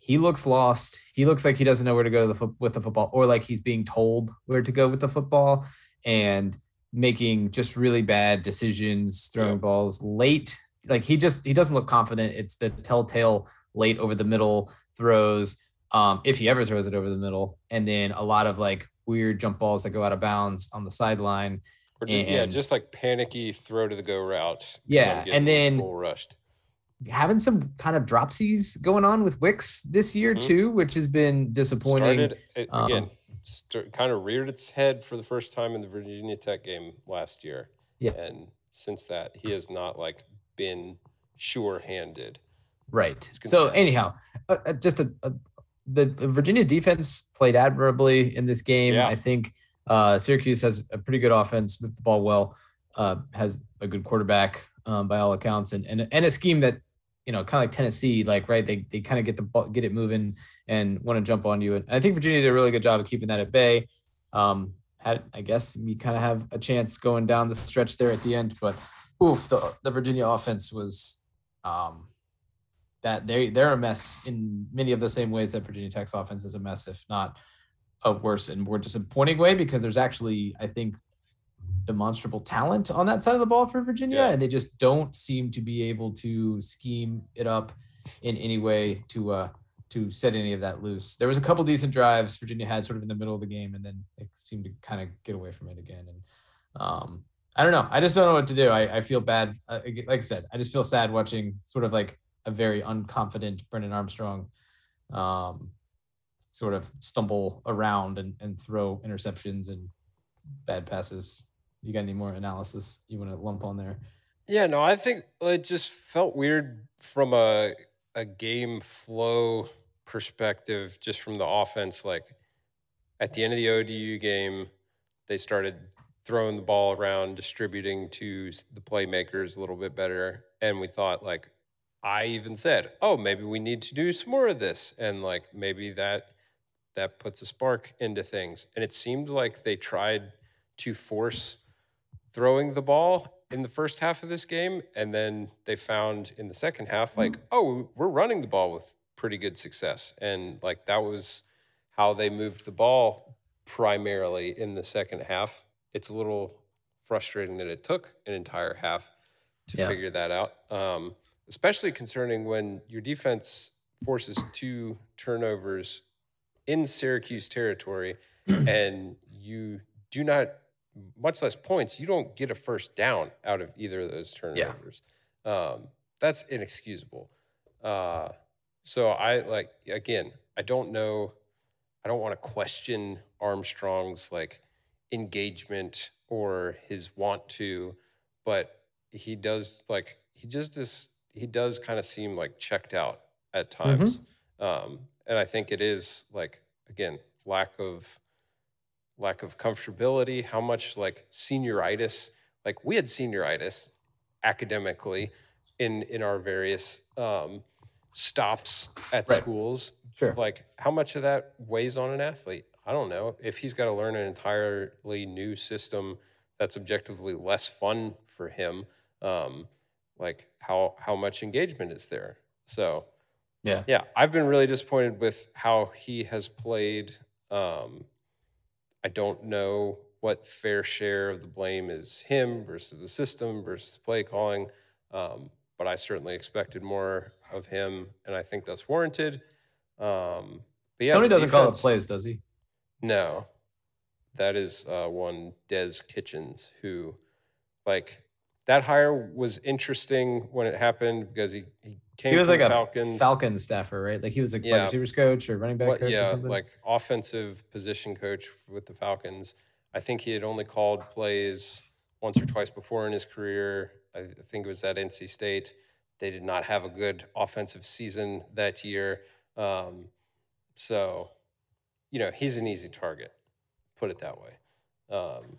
he looks lost. He looks like he doesn't know where to go the fo- with the football, or like he's being told where to go with the football, and making just really bad decisions, throwing Yeah. balls late. Like he just he doesn't look confident. It's the telltale late over the middle throws. Um, if he ever throws it over the middle, and then a lot of like weird jump balls that go out of bounds on the sideline. Or ju- yeah, just like panicky throw to the go route. Yeah, and then- rushed. Having some kind of dropsies going on with Wicks this year Mhm. too, which has been disappointing. Started again, Um, st- kind of reared its head for the first time in the Virginia Tech game last year. Yeah. and since that, he has not like been sure-handed. Right. So anyhow, uh, uh, just a, a the the Virginia defense played admirably in this game. Yeah. I think uh, Syracuse has a pretty good offense, moved the ball well, uh, has a good quarterback um, by all accounts, and and and a scheme that you know kind of like Tennessee, like right, they they kind of get the ball, get it moving and want to jump on you. And I think Virginia did a really good job of keeping that at bay. Um, had I guess you kind of have a chance going down the stretch there at the end, but oof, the the Virginia offense was um, that they they're a mess in many of the same ways that Virginia Tech's offense is a mess, if not a worse and more disappointing way, because there's actually I think demonstrable talent on that side of the ball for Virginia, Yeah. and they just don't seem to be able to scheme it up in any way to uh to set any of that loose. There was a couple decent drives Virginia had sort of in the middle of the game, and then they seemed to kind of get away from it again. And um, I don't know. I just don't know what to do. I, I feel bad. Uh, like I said, I just feel sad watching sort of like a very unconfident Brennan Armstrong um, sort of stumble around and, and throw interceptions and bad passes. You got any more analysis you want to lump on there? Yeah, no, I think it just felt weird from a a game flow perspective, just from the offense. Like at the end of the ODU game, they started throwing the ball around, distributing to the playmakers a little bit better, and we thought like I even said, "Oh, maybe we need to do some more of this," and like maybe that that puts a spark into things. And it seemed like they tried to force throwing the ball in the first half of this game and then they found in the second half like oh we're running the ball with pretty good success. And like that was how they moved the ball primarily in the second half. It's a little frustrating that it took an entire half to Yeah. figure that out um, especially concerning when your defense forces two turnovers in Syracuse territory (clears throat) and you do not much less points, you don't get a first down out of either of those turnovers. Um, that's inexcusable. Uh, so I like again, I don't know. I don't want to question Armstrong's like engagement or his want to, but he does like he just is he does kind of seem like checked out at times. Um, and I think it is like again lack of lack of comfortability. How much like senioritis? Like we had senioritis academically in in our various um, stops at Right. schools. Sure. Like how much of that weighs on an athlete? I don't know. If he's got to learn an entirely new system that's objectively less fun for him, um, like how how much engagement is there? So Yeah. yeah, I've been really disappointed with how he has played. Um, I don't know what fair share of the blame is him versus the system versus play calling, um, but I certainly expected more of him, and I think that's warranted. Um, but yeah, Tony doesn't call it defense- plays, does he? no, that is uh, one Des Kitchens who, like, that hire was interesting when it happened because he he came He was like a Falcons. Falcon staffer, right? Like he was like Yeah. wide receivers coach or running back What- coach yeah, or something. like offensive position coach with the Falcons. I think he had only called plays once or twice before in his career. I I think it was at NC State. They did not have a good offensive season that year. Um, so, you know, he's an easy target, put it that way. Um,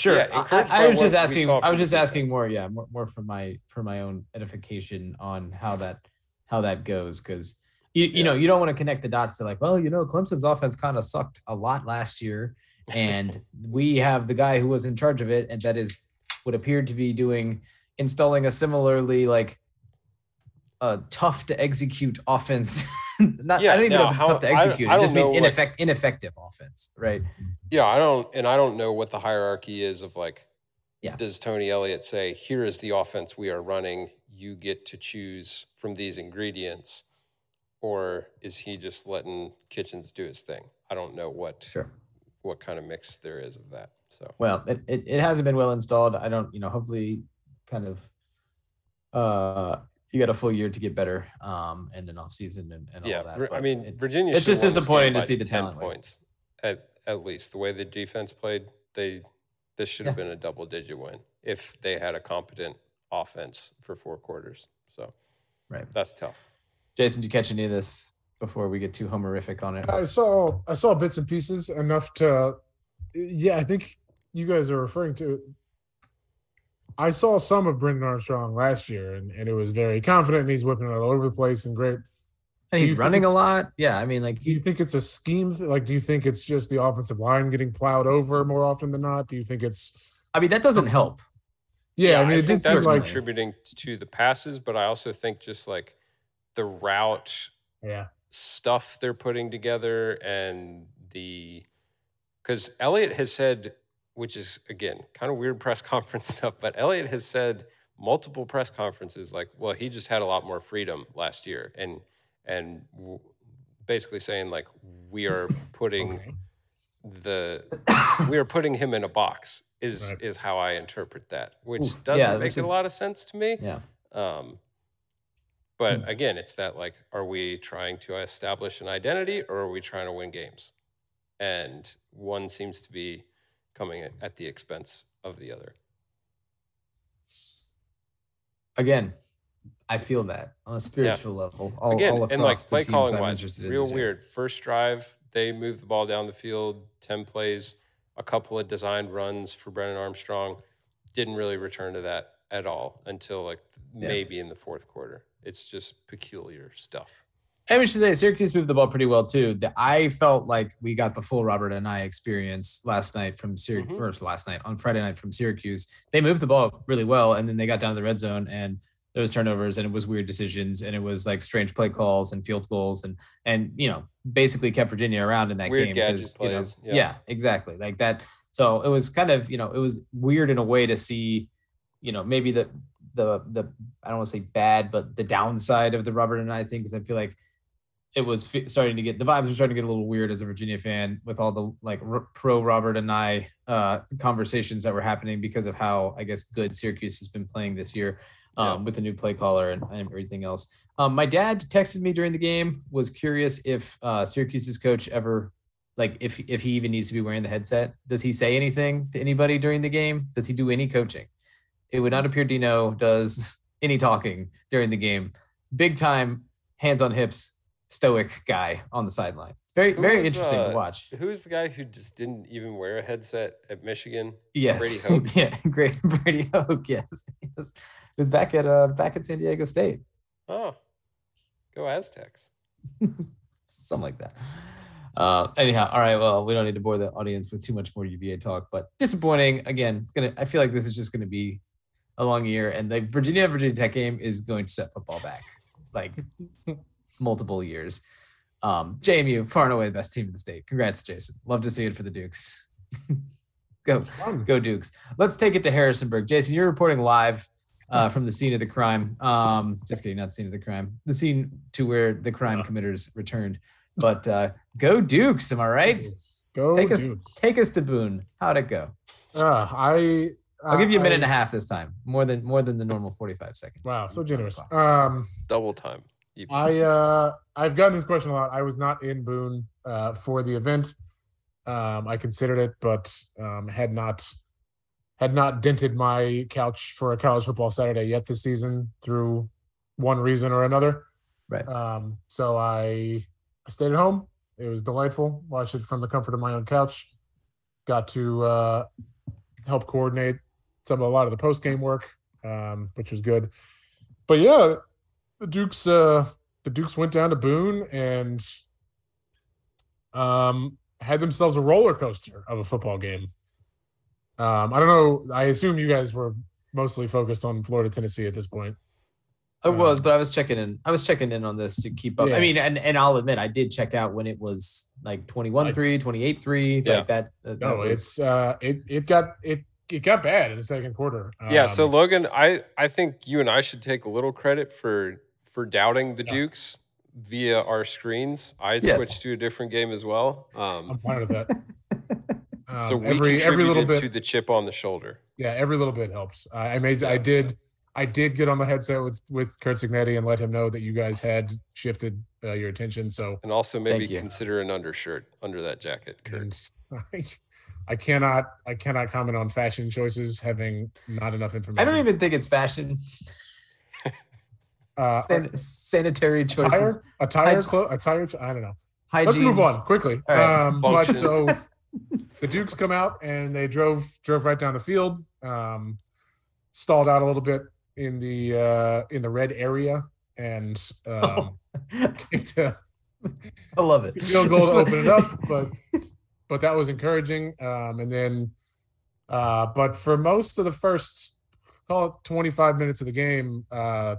Sure. Yeah, I- I, was just asking. I was just asking more. Yeah, more, more for my for my own edification on how that how that goes because you you Yeah. know you don't want to connect the dots to like well you know Clemson's offense kind of sucked a lot last year and (laughs) we have the guy who was in charge of it and that is what appeared to be doing installing a similarly like uh, tough to execute offense. (laughs) Not Yeah, I don't even know if it's how- tough to execute. I it just means ineffect, ineffective offense, right? Yeah, I don't, and I don't know what the hierarchy is of like, Yeah. does Tony Elliott say, here is the offense we are running, you get to choose from these ingredients? Or is he just letting Kitchens do his thing? I don't know what, Sure. what kind of mix there is of that. So, Well, it, it, it hasn't been well installed. I don't, you know, hopefully kind of uh you got a full year to get better um and an off season and, and yeah, all that. Vir- I mean, it- Virginia. it's just have won this game disappointing to see the 10 talent waste. points at, at least. The way the defense played, they, this should have been a double digit win if they had a competent offense for four quarters. So right. that's tough. Jason, did you catch any of this before we get too homerific on it? I saw I saw bits and pieces enough to yeah, I think you guys are referring to I saw some of Brennan Armstrong last year and, and it was very confident and he's whipping it all over the place and great. And he's you think running it- a lot. Yeah, I mean, like Do you think it's a scheme? Like, do you think it's just the offensive line getting plowed over more often than not? Do you think it's I mean that doesn't help. yeah? I mean, it did seem like contributing to the passes, but I also think just like the route yeah, stuff they're putting together and the because Elliott has said, which is again kind of weird press (laughs) conference stuff, but Elliott has said multiple press conferences like, well, he just had a lot more freedom last year, and and w- basically saying like we are putting okay. the we are putting him in a box is Right. is how I interpret that, which Oof, doesn't yeah, make a lot of sense to me. Yeah. Um, but Hmm. again, it's that like, are we trying to establish an identity or are we trying to win games? And one seems to be coming at, at the expense of the other. Again, I feel that on a spiritual level. All, again, all and like play calling I'm wise, in real weird. First drive, they move the ball down the field, 10 plays, a couple of designed runs for Brennan Armstrong. Didn't really return to that at all until like Yeah. maybe in the fourth quarter. It's just peculiar stuff. I we should say Syracuse moved the ball pretty well too. The, I felt like we got the full Robert Anae experience last night from Syracuse, Mhm. or last night on Friday night from Syracuse. They moved the ball really well, and then they got down to the red zone and there was turnovers and it was weird decisions and it was like strange play calls and field goals and and you know basically kept Virginia around in that Weird game because you know yeah. yeah. exactly like that. So it was kind of you know it was weird in a way to see you know maybe the the the I don't want to say bad but the downside of the Robert Anae thing because I feel like it was fi- starting to get the vibes were starting to get a little weird as a Virginia fan with all the like r- pro Robert Anae uh, conversations that were happening because of how I guess good Syracuse has been playing this year um, Yeah. with the new play caller and, and everything else. Um, my dad texted me during the game was curious if uh, Syracuse's coach ever like if if he even needs to be wearing the headset. Does he say anything to anybody during the game? Does he do any coaching? It would not appear Dino does (laughs) any talking during the game. Big time, hands on hips, stoic guy on the sideline. Very Who very was, interesting uh, to watch. Who's the guy who just didn't even wear a headset at Michigan? Yes, Brady (laughs) Hoke? yeah, great (laughs) Brady Hoke. Yes, yes. He was back at uh back at San Diego State. Oh, go Aztecs. (laughs) something like that. Uh, anyhow, all right. Well, we don't need to bore the audience with too much more UVA talk, but disappointing. Again, gonna. I feel like this is just going to be a long year, and the Virginia Virginia Tech game is going to set football back like multiple years. Um, JMU, far and away the best team in the state. Congrats, Jason. Love to see it for the Dukes. (laughs) Go, go Dukes. Let's take it to Harrisonburg. Jason, you're reporting live uh, from the scene of the crime. Um, just kidding, not the scene of the crime. The scene to where the crime Uh. committers returned. But uh, go Dukes, am I right? Go Take us- Dukes. Take us to Boone. How'd it go? Uh, I I'll give you a minute and a half this time, more than more than the normal 45 seconds. Wow, so generous. Um, Double time. Even. I uh, I've gotten this question a lot. I was not in Boone uh, for the event. Um, I considered it, but um, had not had not dented my couch for a college football Saturday yet this season through one reason or another. Right. Um, so I I stayed at home. It was delightful. Watched it from the comfort of my own couch. Got to uh, help coordinate some a lot of the post game work, um, which was good. But yeah, the Dukes uh, the Dukes went down to Boone and um, had themselves a roller coaster of a football game. Um, I don't know. I assume you guys were mostly focused on Florida Tennessee at this point. I was, but I was checking in. I was checking in on this to keep up. Yeah. I mean, and, and I'll admit, I did check out when it was like 21 3, 28 3, Yeah. like that. uh, that No, was- it's uh, it it got it it got bad in the second quarter. yeah. So Um, Logan, I I think you and I should take a little credit for for doubting the Yeah. Dukes via our screens. I Yes. switched to a different game as well. I'm Um, fine with that. (laughs) Um, so we every every little bit, to the chip on the shoulder. yeah, every little bit helps. I, I made I did I did get on the headset with with Curt Cignetti and let him know that you guys had shifted uh, your attention. So And also maybe consider an undershirt under that jacket, Curt. and I, (laughs) I cannot I cannot comment on fashion choices having not enough information. I don't even think it's fashion. Uh, San- sanitary attire choices. attire Hyg- clo- attire. I don't know. Hygiene. Let's move on quickly. Right. Um, but so (laughs) the Dukes come out and they drove drove right down the field. Um, stalled out a little bit in the uh, in the red area and um, (laughs) kicked a I love it. field goal to open it up, (laughs) but but that was encouraging. Um, and then, uh, but for most of the first, call it 25 minutes of the game, uh,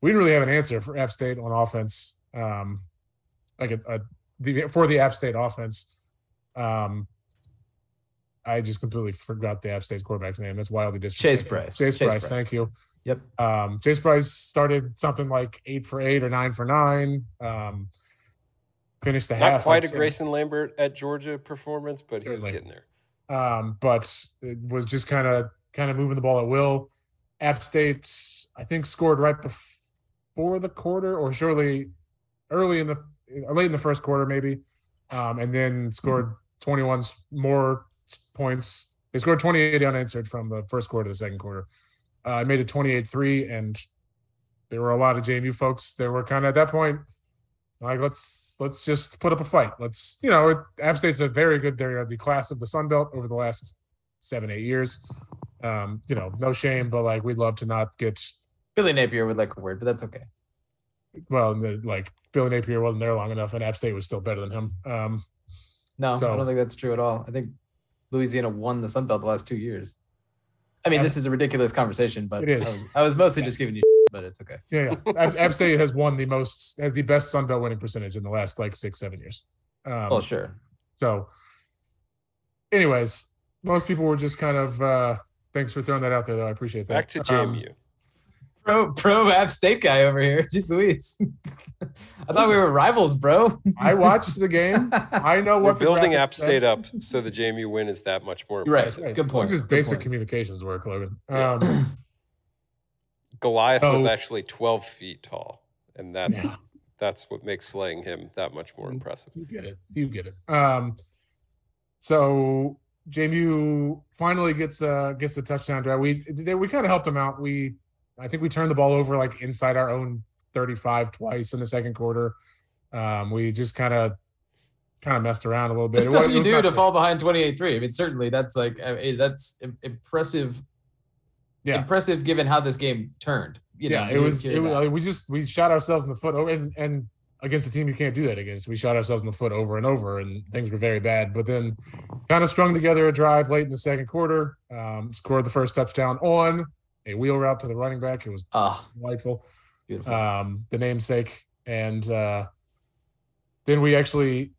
we didn't really have an answer for App State on offense. Um, like a, a the, for the App State offense. Um, I just completely forgot the App State quarterback's name. That's wildly disrespectful. Chase Brice. Chase, Chase Brice, Brice. Thank you. Yep. Um, Chase Brice started something like eight for eight or nine for nine. Um, finished the Not half quite like a 10 Grayson Lambert at Georgia performance, but he was getting there. um, but it was just kind of kind of moving the ball at will. App State, I think, scored right before the quarter, or surely early in the late in the first quarter, maybe, um, and then scored 21 s- more points. They scored 28 unanswered from the first quarter to the second quarter. Uh, I made it 28-3, and there were a lot of JMU folks. They were kind of at that point like let's let's just put up a fight. Let's you know, it, App State's a very good. They're the class of the Sun Belt over the last seven eight years. Um, you know, no shame, but like we'd love to not get Billy Napier would like a word, but that's okay. well, the, like Billy Napier wasn't there long enough, and App State was still better than him. Um, No, so, I don't think that's true at all. I think Louisiana won the Sun Belt the last two years. I mean, Ab- this is a ridiculous conversation, but It is. I was, I was mostly just giving you, (laughs) but it's okay. yeah, yeah. App, App State has won the most, has the best Sun Belt winning percentage in the last like six seven years. Um, Oh, sure. So, anyways, most people were just kind of. uh Thanks for throwing that out there, though. I appreciate that. Back to Um, JMU. Pro pro App State guy over here. (laughs) Jeez Louise. (laughs) I thought we were rivals, bro. I watched the game. (laughs) I know We're what the building graphics App said. State up so the JMU win is that much more You're right. impressive. Good point. This is Good basic point. communications work, Logan. Yeah. Um, (clears throat) Goliath was actually 12 feet tall, and that's Yeah. that's what makes slaying him that much more impressive. you get it. You get it. Um, so JMU finally gets uh gets a touchdown drive. We they, we kind of helped them out. We I think we turned the ball over like inside our own 35 twice in the second quarter. Um, we just kind of kind of messed around a little The bit. It stuff was- you do to fall behind 28-3. I mean, certainly that's like I mean, that's impressive. Yeah. Impressive given how this game turned. You know, yeah, it was. It was. I mean, we just we shot ourselves in the foot over and and against a team you can't do that against. We shot ourselves in the foot over and over, and things were very bad. But then, kind of strung together a drive late in the second quarter. Um, scored the first touchdown on a wheel route to the running back. It was Ah, delightful. beautiful. um, the namesake, and uh, then we actually,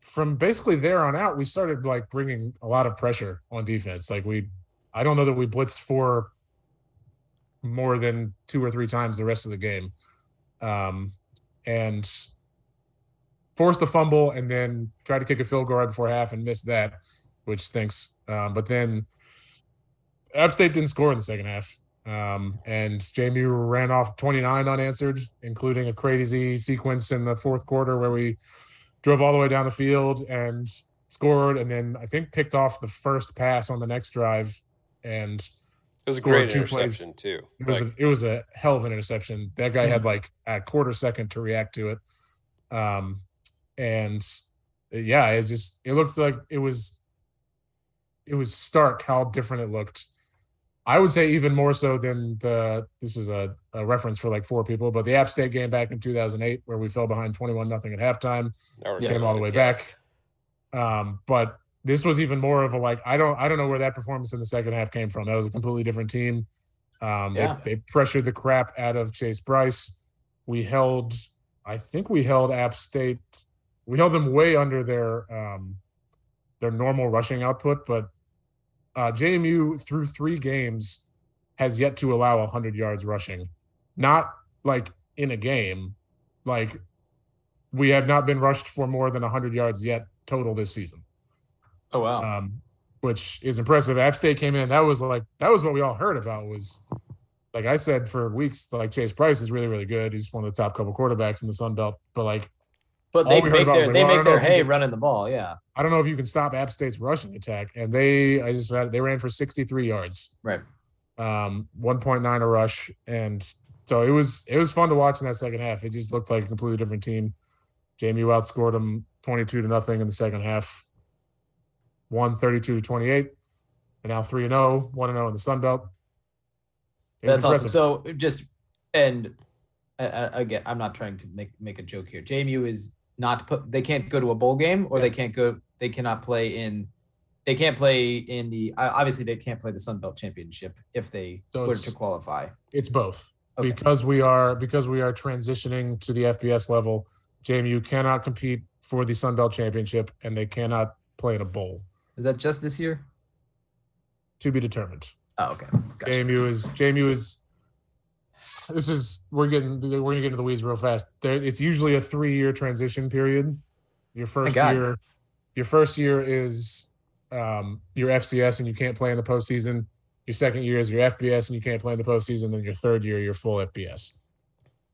from basically there on out, we started like bringing a lot of pressure on defense. Like we, I don't know that we blitzed for more than two or three times the rest of the game, um, and forced the fumble, and then tried to kick a field goal right before half and missed that, which stinks. Um, but then App State didn't score in the second half. Um, and Jamie ran off 29 unanswered, including a crazy sequence in the fourth quarter where we drove all the way down the field and scored, and then I think picked off the first pass on the next drive. And It was a Scored great two plays. interception too. it was Like, a, it was a hell of an interception. That guy had like a quarter second to react to it. Um, and yeah, it just it looked like it was it was stark how different it looked. I would say even more so than the this is a, a reference for like four people, but the App State game back in 2008 where we fell behind 21 nothing at halftime Yeah. came all the way a back. Um, but this was even more of a like I don't I don't know where that performance in the second half came from. That was a completely different team. Um, Yeah. they, they pressured the crap out of Chase Brice. We held, I think we held App State. We held them way under their um, their normal rushing output, but uh, JMU through three games has yet to allow 100 yards rushing. Not like in a game, like we have not been rushed for more than 100 yards yet total this season, oh wow. um, which is impressive. App State came in. That was like that was what we all heard about. Was like I said for weeks, like Chase Brice is really really good. He's one of the top couple quarterbacks in the Sun Belt. But like but they make their like, they well, make their hay can- running the ball. Yeah. I don't know if you can stop App State's rushing attack. And they, I just had they ran for 63 yards, Right. um, 1.9 a rush, and so it was it was fun to watch in that second half. It just looked like a completely different team. JMU outscored them 22 to nothing in the second half. One 32 to 28, and now 3 and 0, 1 and 0 in the Sun Belt. It That's awesome. So just and again, I'm not trying to make make a joke here. JMU is not put. They can't go to a bowl game, or they can't go. They cannot play in. They can't play in the. Obviously, they can't play the Sun Belt Championship if they So were to qualify. It's both. Okay. Because we are because we are transitioning to the FBS level, JMU cannot compete for the Sun Belt Championship and they cannot play in a bowl. Is that just this year? To be determined. Oh, okay. Gotcha. JMU is JMU is this is we're getting we're gonna get into the weeds real fast. There it's usually a three year transition period. Your first year your first year is um your FCS and you can't play in the postseason. Your second year is your FBS and you can't play in the postseason. Then your third year, your full FBS.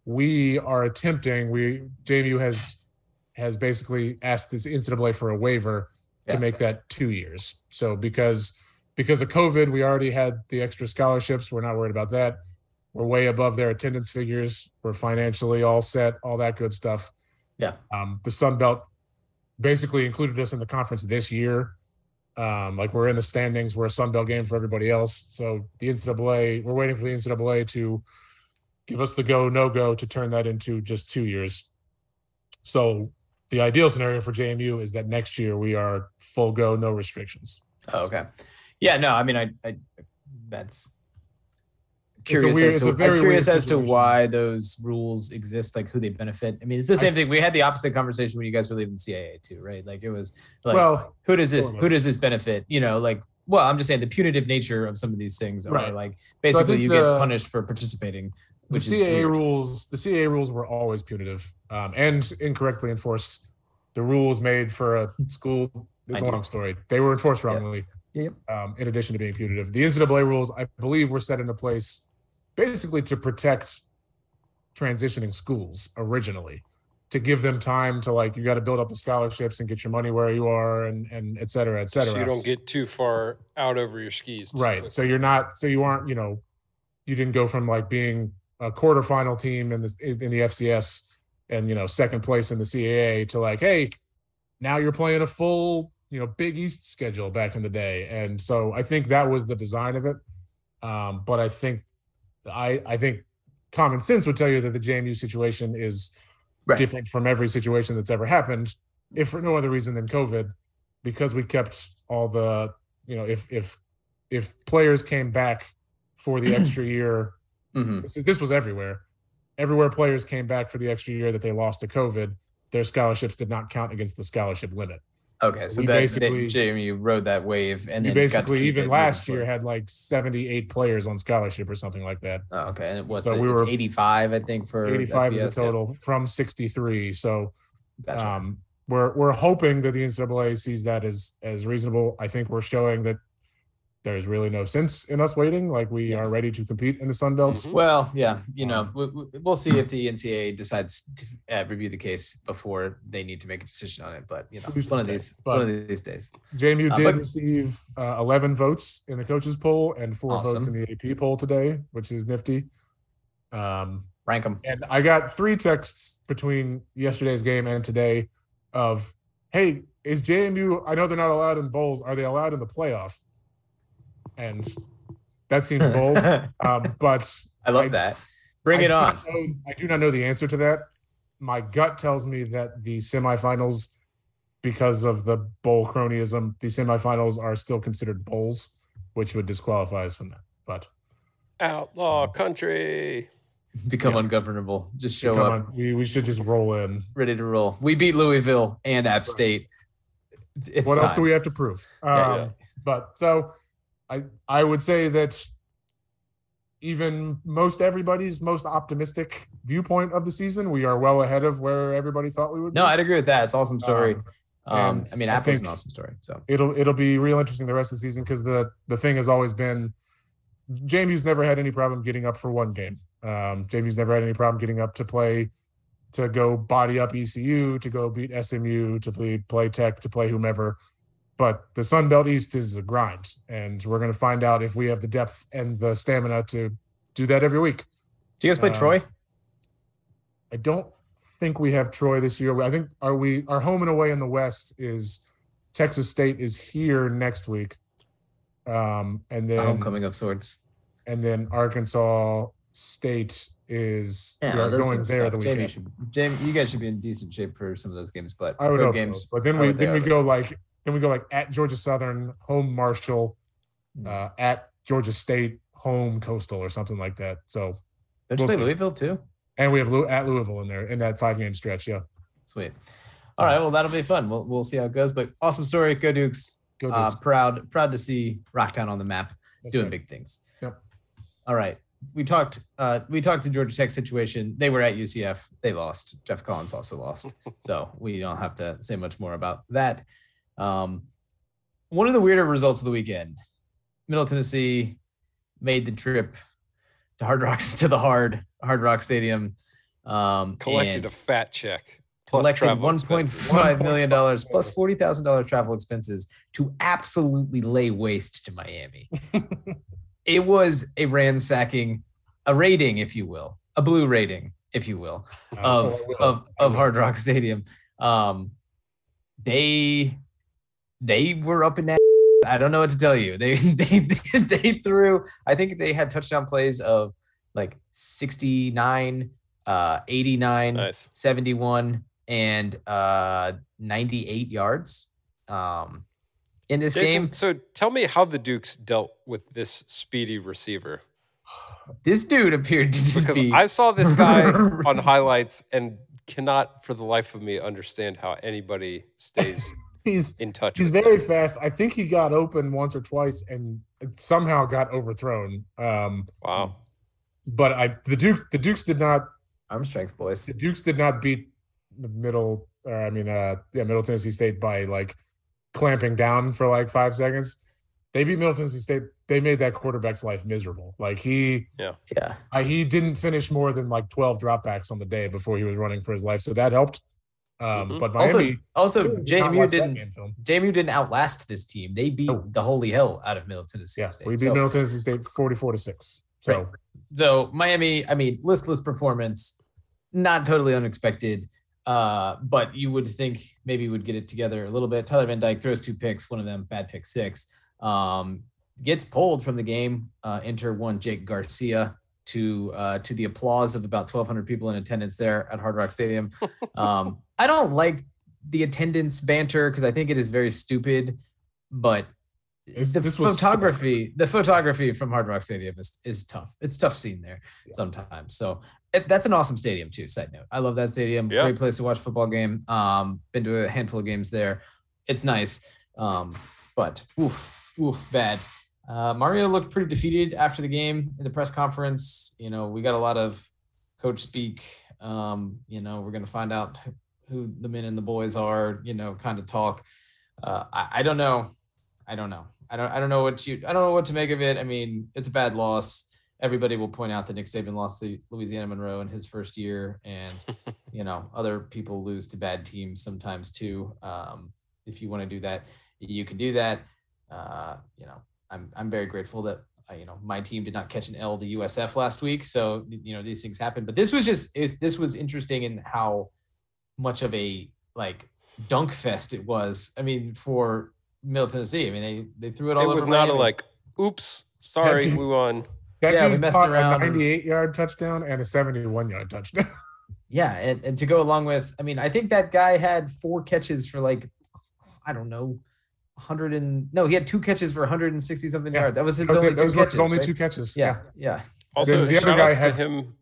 We are attempting. We JMU has has basically asked this NCAA for a waiver Yeah. to make that two years. So because because of COVID, we already had the extra scholarships. We're not worried about that. We're way above their attendance figures. We're financially all set, all that good stuff. Yeah. Um, the Sun Belt basically included us in the conference this year. Um, like we're in the standings, we're a Sun Belt game for everybody else. So the NCAA, we're waiting for the NCAA to give us the go, no go to turn that into just two years. So the ideal scenario for JMU is that next year we are full go, no restrictions. Oh, okay. Yeah. No. I mean, I. I that's curious weird- as to I'm curious as to why those rules exist, like who they benefit. I mean, it's the same thing. We had the opposite conversation when you guys were leaving CAA too, right? Like it was like, well, who does this who does this benefit? You know, like well, I'm just saying the punitive nature of some of these things are Right. like basically think you the- get punished for participating. the CAA rules, the CAA rules were always punitive um, and incorrectly enforced. The rules made for a school, it's I a long story. They were enforced Yes. wrongly. Yep. um, in addition to being punitive. The NCAA rules, I believe, were set into place basically to protect transitioning schools originally. to give them time to like you got to build up the scholarships and get your money where you are and and et cetera, et cetera. So you don't get too far out over your skis. right. quick. So you're not so you aren't you know you didn't go from like being a quarterfinal team in the in the FCS and you know second place in the CAA to like hey now you're playing a full you know Big East schedule back in the day and so I think that was the design of it um, but I think I I think common sense would tell you that the JMU situation is Right. different from every situation that's ever happened if for no other reason than COVID because we kept all the you know if if if players came back for the (clears throat) extra year Mhm. this, this was everywhere. Everywhere players came back for the extra year that they lost to COVID, their scholarships did not count against the scholarship limit. Okay, so We that, that basically- JMU rode that wave, and you then got to basically even last year had like 78 players on scholarship or something like that. Oh, okay, and what's So it? we were- 85, I think, for 85 is the FBS, yeah. total from 63. So Gotcha. um, we're we're hoping that the NCAA sees that as as reasonable. I think we're showing that there's really no sense in us waiting. Like we Yeah. are ready to compete in the Sun Belt. Mhm. well, yeah, you know, um, we, we- we'll see if the NCAA decides to uh, review the case before they need to make a decision on it. But you know, Who's one of say? these, But- one of these days. JMU Uh, did but- receive uh, 11 votes in the coaches poll and four votes in the AP poll today, which is nifty. Um, Rank them. and I got three texts between yesterday's game and today of, "Hey, is JMU? I know they're not allowed in bowls. Are they allowed in the playoff?" And that seems bold, (laughs) um, but I love I- that. Bring I it on. know- I do not know the answer to that. My gut tells me that the semifinals, because of the bowl cronyism, the semifinals are still considered bowls, which would disqualify us from that. But Outlaw country. Become Yeah. ungovernable. Just show come up, on, we we should just roll in. ready to roll. We beat Louisville and App State. It's, it's what else do we have to prove? Um, Yeah, yeah. But so, I I would say that even most everybody's most optimistic viewpoint of the season, we are well ahead of where everybody thought we would. Be. No, be. I'd agree with that. It's an awesome story. Um, Um, I mean, I Apple's an awesome story. So it'll it'll be real interesting the rest of the season because the the thing has always been JMU's never had any problem getting up for one game. Um, JMU's never had any problem getting up to play to go body up ECU, to go beat SMU, to play play Tech, to play whomever. But the Sun Belt East is a grind, and we're going to find out if we have the depth and the stamina to do that every week. do you guys play Um, Troy? I don't think we have Troy this year. I think are we our home and away in the West is Texas State is here next week. Um and The then homecoming of sorts. and then Arkansas State is we are going there suck. the Jamie weekend. should, Jamie, you guys should be in decent shape for some of those games. But I would hope games, so. But then we then we go like then we go like at Georgia Southern, home Marshall, Hmm. uh, at Georgia State, home Coastal or something like that. So Don't we'll play see. Louisville too? and we have Lou- at Louisville in there in that five game stretch. Yeah. Sweet. All right, well that'll be fun. We'll we'll see how it goes. But awesome story. Go Dukes. Go Uh, Dukes. proud proud to see Rocktown on the map That's doing right. big things. Yep. All right. We talked uh we talked to Georgia Tech situation. They were at UCF. They lost. Geoff Collins also lost. (laughs) so we don't have to say much more about that. Um one of the weirder results of the weekend. Middle Tennessee made the trip to Hard Rocks (laughs) to the Hard Hard Rock Stadium. Um Collected a fat check. collected one point five million dollars plus forty thousand dollar travel expenses to absolutely lay waste to Miami. (laughs) it was a ransacking, a rating, if you will, a blue rating, if you will, Uh, of of of. Hard Rock Stadium. Um, they they were up in that. I don't know what to tell you. They (laughs) they they threw. I think they had touchdown plays of like sixty nine, uh, eighty nine. Nice. 71 and uh 98 yards um in this Jason, game so tell me how the Dukes dealt with this speedy receiver. this dude appeared to just Because be I saw this guy (laughs) on highlights and cannot for the life of me understand how anybody stays (laughs) He's in touch. He's very him. fast. I think he got open once or twice and somehow got overthrown. Um, Wow. but I the Duke the Dukes did not arm strength boys the Dukes did not beat the middle or I mean uh yeah Middle Tennessee State by like clamping down for like five seconds. They beat Middle Tennessee State they made that quarterback's life miserable. Like he Yeah. I, he didn't finish more than like 12 dropbacks on the day before he was running for his life. So that helped. Um, Mhm. But Also, Miami also did not JMU didn't. JMU didn't outlast this team. They beat No. the holy hell out of Middle Tennessee Yeah, State. we beat So- Middle Tennessee State 44 to 6. So Right. so Miami, I mean, listless performance, not totally unexpected. Uh, but you would think maybe would get it together a little bit. Tyler Van Dyke throws two picks, one of them bad pick six. Um, gets pulled from the game. Uh, enter one Jake Garcia to uh, to the applause of about 1,200 people in attendance there at Hard Rock Stadium. (laughs) Um, I don't like the attendance banter because I think it is very stupid. But This- the this was photography, the photography from Hard Rock Stadium is is tough. It's tough scene there Yeah. sometimes. So it, that's an awesome stadium too. Side note, I love that stadium. Yeah. Great place to watch a football game. Um, been to a handful of games there. It's nice. Um, but oof, oof, bad. Uh, Mario looked pretty defeated after the game in the press conference. You know, we got a lot of coach speak. Um, you know, we're gonna find out who the men and the boys are. You know, kind of talk. Uh, I, I don't know. I don't know. I don't. I don't know what you. I don't know what to make of it. I mean, it's a bad loss. Everybody will point out that Nick Saban lost to Louisiana Monroe in his first year, and (laughs) you know other people lose to bad teams sometimes too. Um, if you want to do that, you can do that. Uh, you know, I'm I'm very grateful that uh, you know my team did not catch an L to USF last week. So you know these things happen. But this was just is this was interesting in how much of a like dunk fest it was. I mean, for Middle Tennessee, I mean they they threw it all over. It over. was not a Miami. like, oops, sorry, dude- we won. that Yeah, we dude messed caught around a 98 yard touchdown and a 71 yard touchdown. (laughs) Yeah, and, and to go along with, I mean, I think that guy had four catches for like, I don't know, 100 and no, he had two catches for 160 something Yeah. yards. That was his Okay, only two those were his catches. only right? two catches. Yeah, yeah, Also, the other guy had- him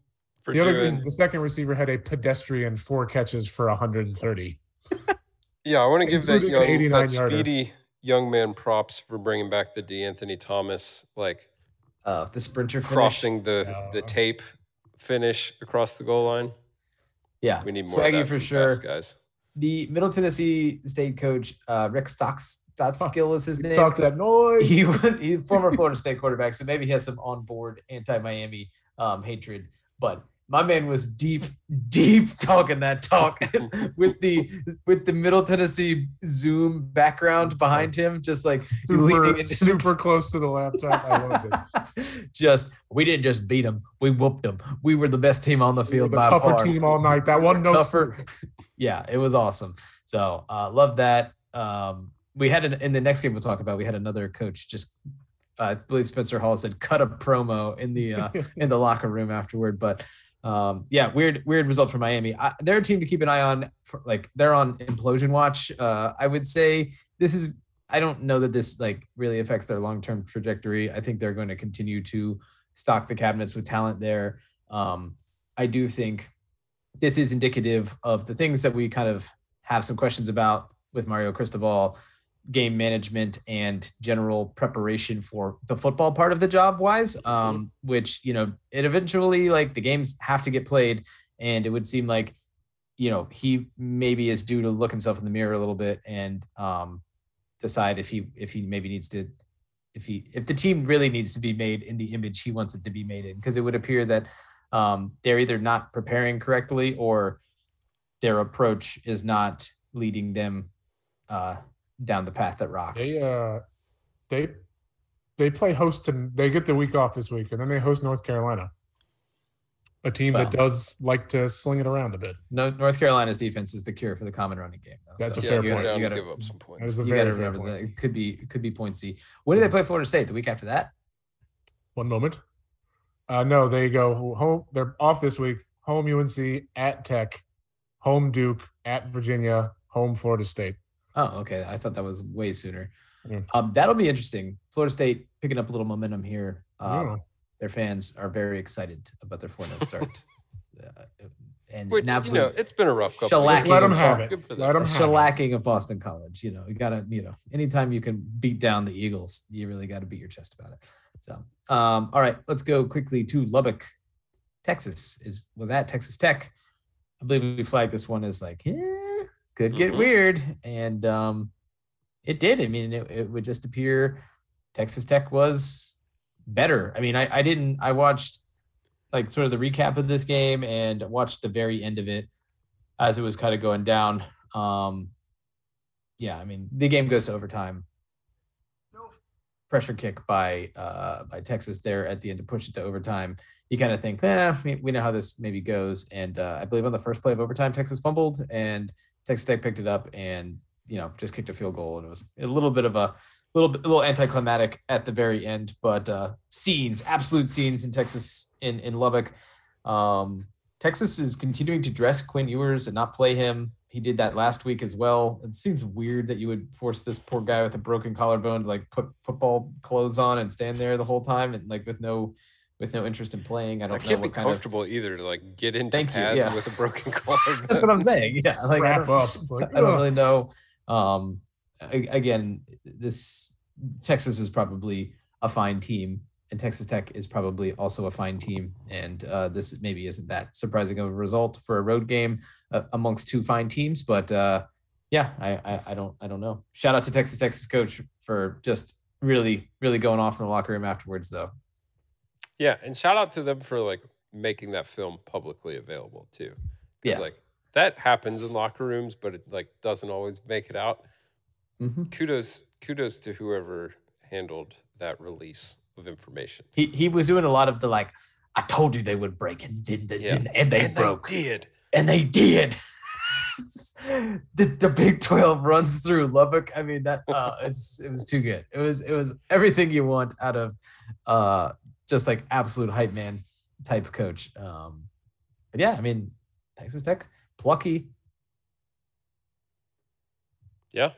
for The other the second receiver had a pedestrian four catches for 130. (laughs) Yeah, I want to give that young, 89 that yarder. speedy young man props for bringing back the De'Anthony Thomas, like Uh, the sprinter finish. crossing the the tape finish across the goal line. Yeah, We need more swaggy of that for sure. guys. The Middle Tennessee State coach uh, Rick Stocks Stockstill is his name. Talk that noise. he was (laughs) he's former Florida State quarterback, so maybe he has some onboard anti-Miami um, hatred. But my man was deep, deep talking that talk (laughs) with the with the Middle Tennessee Zoom background behind him, just like super, super close to the laptop. I loved it. (laughs) just we didn't just beat them, we whooped them. We were the best team on the We field the by tougher far. team all night. That one no tougher. yeah, it was awesome. So uh, love that. Um, we had an, in the next game we'll talk about. We had another coach just, uh, I believe Spencer Hall said, cut a promo in the uh, (laughs) in the locker room afterward. But um, yeah, weird weird result for Miami. I, they're a team to keep an eye on. For, like they're on implosion watch. Uh, I would say this is. I don't know that this like really affects their long term trajectory. I think they're going to continue to stock the cabinets with talent there. Um, I do think this is indicative of the things that we kind of have some questions about with Mario Cristobal, game management and general preparation for the football part of the job wise. Um, which, you know, it eventually like the games have to get played. And it would seem like, you know, he maybe is due to look himself in the mirror a little bit and um decide if he if he maybe needs to if he if the team really needs to be made in the image he wants it to be made in because it would appear that um, they're either not preparing correctly or their approach is not leading them uh, down the path that rocks. They uh, they they play host to. They get the week off this week, and then they host North Carolina, a team that does like to sling it around a bit. no, North Carolina's defense is the cure for the common running game. Though, That's a Yeah, fair you're point. down You gotta, give up some points. That is a you very gotta fair remember point. that it could be it could be pointsy. When do they play Florida State? The week after that? One moment. Uh, no, they go home. They're off this week. Home UNC at Tech, home Duke at Virginia, home Florida State. Oh, okay. I thought that was way sooner. Yeah. Um, that'll be interesting. Florida State picking up a little momentum here. Um, Yeah. Their fans are very excited about their 4 0 start. (laughs) uh, and Which an you know, it's been a rough couple. shellacking Years. Let them have it. Good for them. Let them a have it. shellacking of Boston College. You know, you gotta, you know, anytime you can beat down the Eagles, you really got to beat your chest about it. So, um, all right, let's go quickly to Lubbock, Texas. Is was at Texas Tech. I believe we flagged this one as like, eh, could get Mhm. weird, and um, it did. I mean, it, it would just appear Texas Tech was better. I mean, I, I didn't. I watched like sort of the recap of this game and watched the very end of it as it was kind of going down. Um, yeah, I mean, the game goes to overtime. No pressure kick by uh, by Texas there at the end to push it to overtime. You kind of think, eh, we, we know how this maybe goes. And uh, I believe on the first play of overtime, Texas fumbled and Texas Tech picked it up and you know just kicked a field goal. And it was a little bit of a little a little anticlimactic at the very end, but uh, scenes, absolute scenes in Texas in in Lubbock. Um, Texas is continuing to dress Quinn Ewers and not play him. He did that last week as well. It seems weird that you would force this poor guy with a broken collarbone to like put football clothes on and stand there the whole time and like with no with no interest in playing. I I don't know can't be what kind of. comfortable either to like get into Thank you, pads yeah. with a broken (laughs) collarbone. That's what I'm saying. Yeah, (laughs) (laughs) like I don't. Like, I don't really know. Um, again, this Texas is probably a fine team, and Texas Tech is probably also a fine team. And uh, this maybe isn't that surprising of a result for a road game uh, amongst two fine teams. But uh, yeah, I, I I don't I don't know. Shout out to Texas Texas coach for just really really going off in the locker room afterwards, though. Yeah, and shout out to them for like making that film publicly available too. 'Cause, Yeah. like that happens in locker rooms, but it like doesn't always make it out. Mhm. Kudos, kudos to whoever handled that release of information. He he was doing a lot of the like. I told you they would break and didn't, Yeah. didn't and they and broke. They did. and they did. (laughs) the, the Big Twelve runs through Lubbock. I mean that uh, it's it was too good. It was it was everything you want out of uh, just like absolute hype man type coach. Um, but yeah, I mean Texas Tech plucky. Yeah.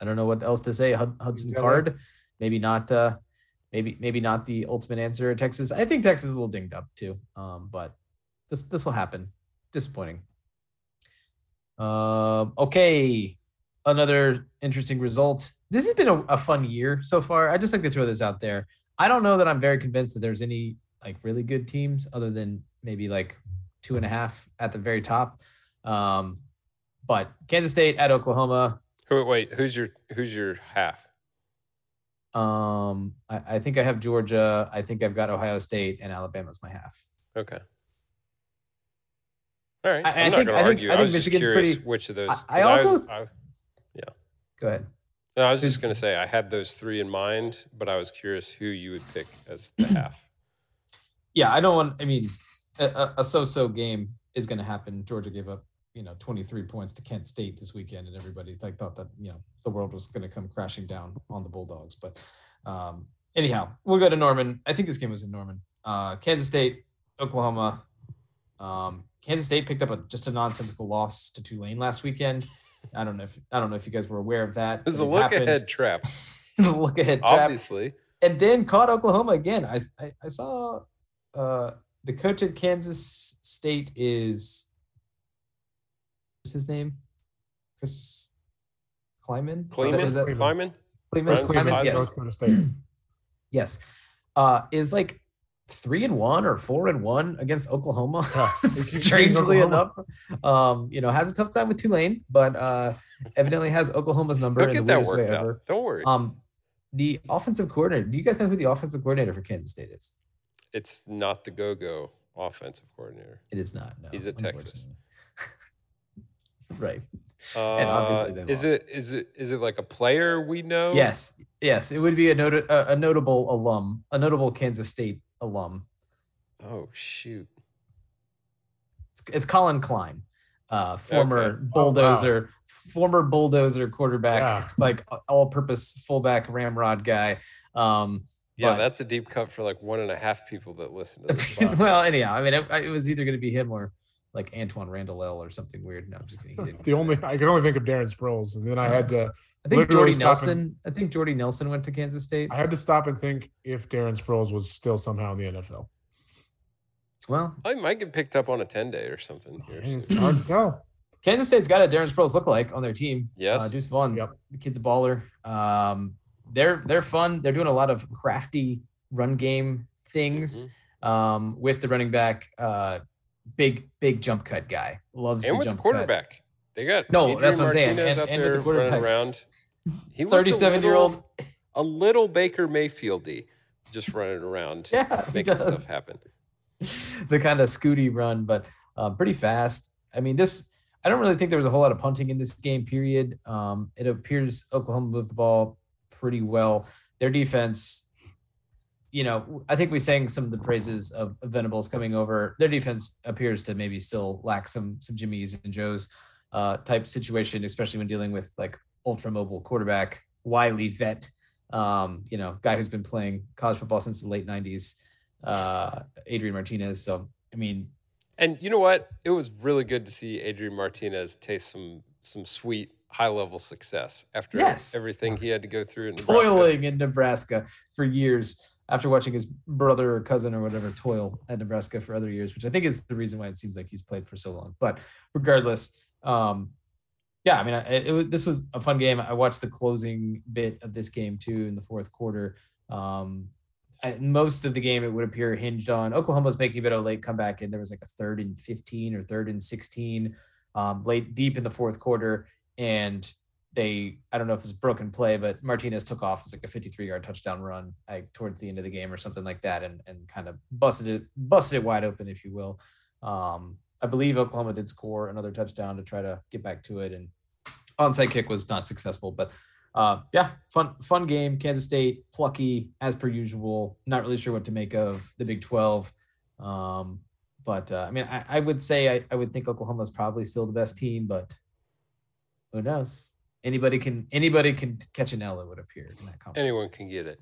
I don't know what else to say. Hudson You guys Card, maybe not. Uh, maybe maybe not the ultimate answer. Texas, I think Texas is a little dinged up too. Um, but this this will happen. Disappointing. Um, okay, another interesting result. This has been a, a fun year so far. I just like to throw this out there. I don't know that I'm very convinced that there's any like really good teams other than maybe like two and a half at the very top. Um, but Kansas State at Oklahoma, Who, wait, who's your who's your half? Um, I, I think I have Georgia. I think I've got Ohio State and Alabama's my half. Okay. All right. I- I think- I think-. I think was just Michigan's pretty- Which of those? I- I also- I, Go ahead. No, I was just gonna say I had those three in mind, but I was curious who you would pick as the (clears throat) half. Yeah, I don't want. I mean, a, a, a so-so game is going to happen. Georgia gave up, you know, 23 points to Kent State this weekend, and everybody like thought that you know the world was going to come crashing down on the Bulldogs. But um, anyhow, we'll go to Norman. I think this game was in Norman. Uh, Kansas State, Oklahoma. Um, Kansas State picked up a just a nonsensical loss to Tulane last weekend. I don't know if I don't know if you guys were aware of that. It was a it look happened. ahead trap, (laughs) the look ahead trap. obviously. and then caught Oklahoma again. I I, I saw uh, the coach at Kansas State is what's his name? Chris Klieman. Is that- Klieman, is that- Klieman. Klieman? Klieman? Klieman, Yes, North Dakota State. (clears throat) yes. Uh, is like three and one or four and one against Oklahoma. Yeah, he keeps beating Strangely Oklahoma. enough, um, you know, has a tough time with Tulane, but uh, evidently has Oklahoma's number in the weirdest way worked ever. Don't worry. Um, the offensive coordinator. Do you guys know who the offensive coordinator for Kansas State is? it's not the go-go offensive coordinator. It is not. No, He's at Texas. (laughs) right. Uh, obviously they is lost. it is it is it like a player we know? Yes. Yes. It would be a, not- a, a notable alum, a notable Kansas State alum. Oh shoot. It's, it's Collin Klein, uh, former Okay. Oh, wow. bulldozer, former bulldozer quarterback, Yeah. (laughs) like all-purpose fullback ramrod guy. Um, Yeah, but- that's a deep cut for like one and a half people that listen to (laughs) this. well, anyhow, I mean, it, it was either going to be him or like Antwaan Randle El or something weird. No, I'm just kidding. He didn't (laughs) The only there. I could only think of Darren Sproles, and then I had to I think Jordy stop Nelson. I think Jordy Nelson went to Kansas State. I had to stop and think if Darren Sproles was still somehow in the NFL. Well, I might get picked up on a ten day or something here. It's soon. hard to tell. Kansas State's got a Darren Sproles lookalike on their team. Yes. uh, Deuce Vaughn. Yep. The kid's a baller. Um, they're they're fun. They're doing a lot of crafty run game things Mhm. um, with the running back. Uh, big big jump cut guy. Loves And the with the jump cut. quarterback. They got No, Adrian that's what I'm saying. And- and with the quarterback. around. (laughs) He 37 year old. a little Baker Mayfieldy, just running around, (laughs) Yeah, making stuff happen. (laughs) the kind of scooty run, but um, pretty fast. I mean, this I don't really think there was a whole lot of punting in this game. Period. Um, it appears Oklahoma moved the ball pretty well. Their defense, you know, I think we sang some of the praises of, Venables coming over. Their defense appears to maybe still lack some some Jimmys and Joes uh, type situation, especially when dealing with like ultra mobile quarterback Wiley vet. Um, you know, guy who's been playing college football since the late '90s uh, Adrian Martinez. So, I mean, And you know what? It was really good to see Adrian Martinez taste some some sweet high level success after Yes. everything he had to go through. In Nebraska. toiling in Nebraska for years after watching his brother or cousin or whatever toil at Nebraska for other years, which I think is the reason why it seems like he's played for so long. But regardless, um, yeah, I mean, I- it, this was a fun game. I watched the closing bit of this game too in the fourth quarter. Um, most of the game, it would appear hinged on Oklahoma's making a bit of a late comeback, and there was like a third and 15 or third and 16 um, late deep in the fourth quarter. And they, I don't know if it's broken play, but Martinez took off. It was like a 53 yard touchdown run like, towards the end of the game or something like that, and, and kind of busted it, busted it wide open, if you will. Um, I believe Oklahoma did score another touchdown to try to get back to it, and onside kick was not successful. But uh, yeah, fun fun game. Kansas State plucky as per usual. Not really sure what to make of the Big Twelve. Um, but uh, I mean, I, I would say I, I would think Oklahoma is probably still the best team, but who knows? Anybody can anybody can catch an L. It would appear in that conference. Anyone can get it.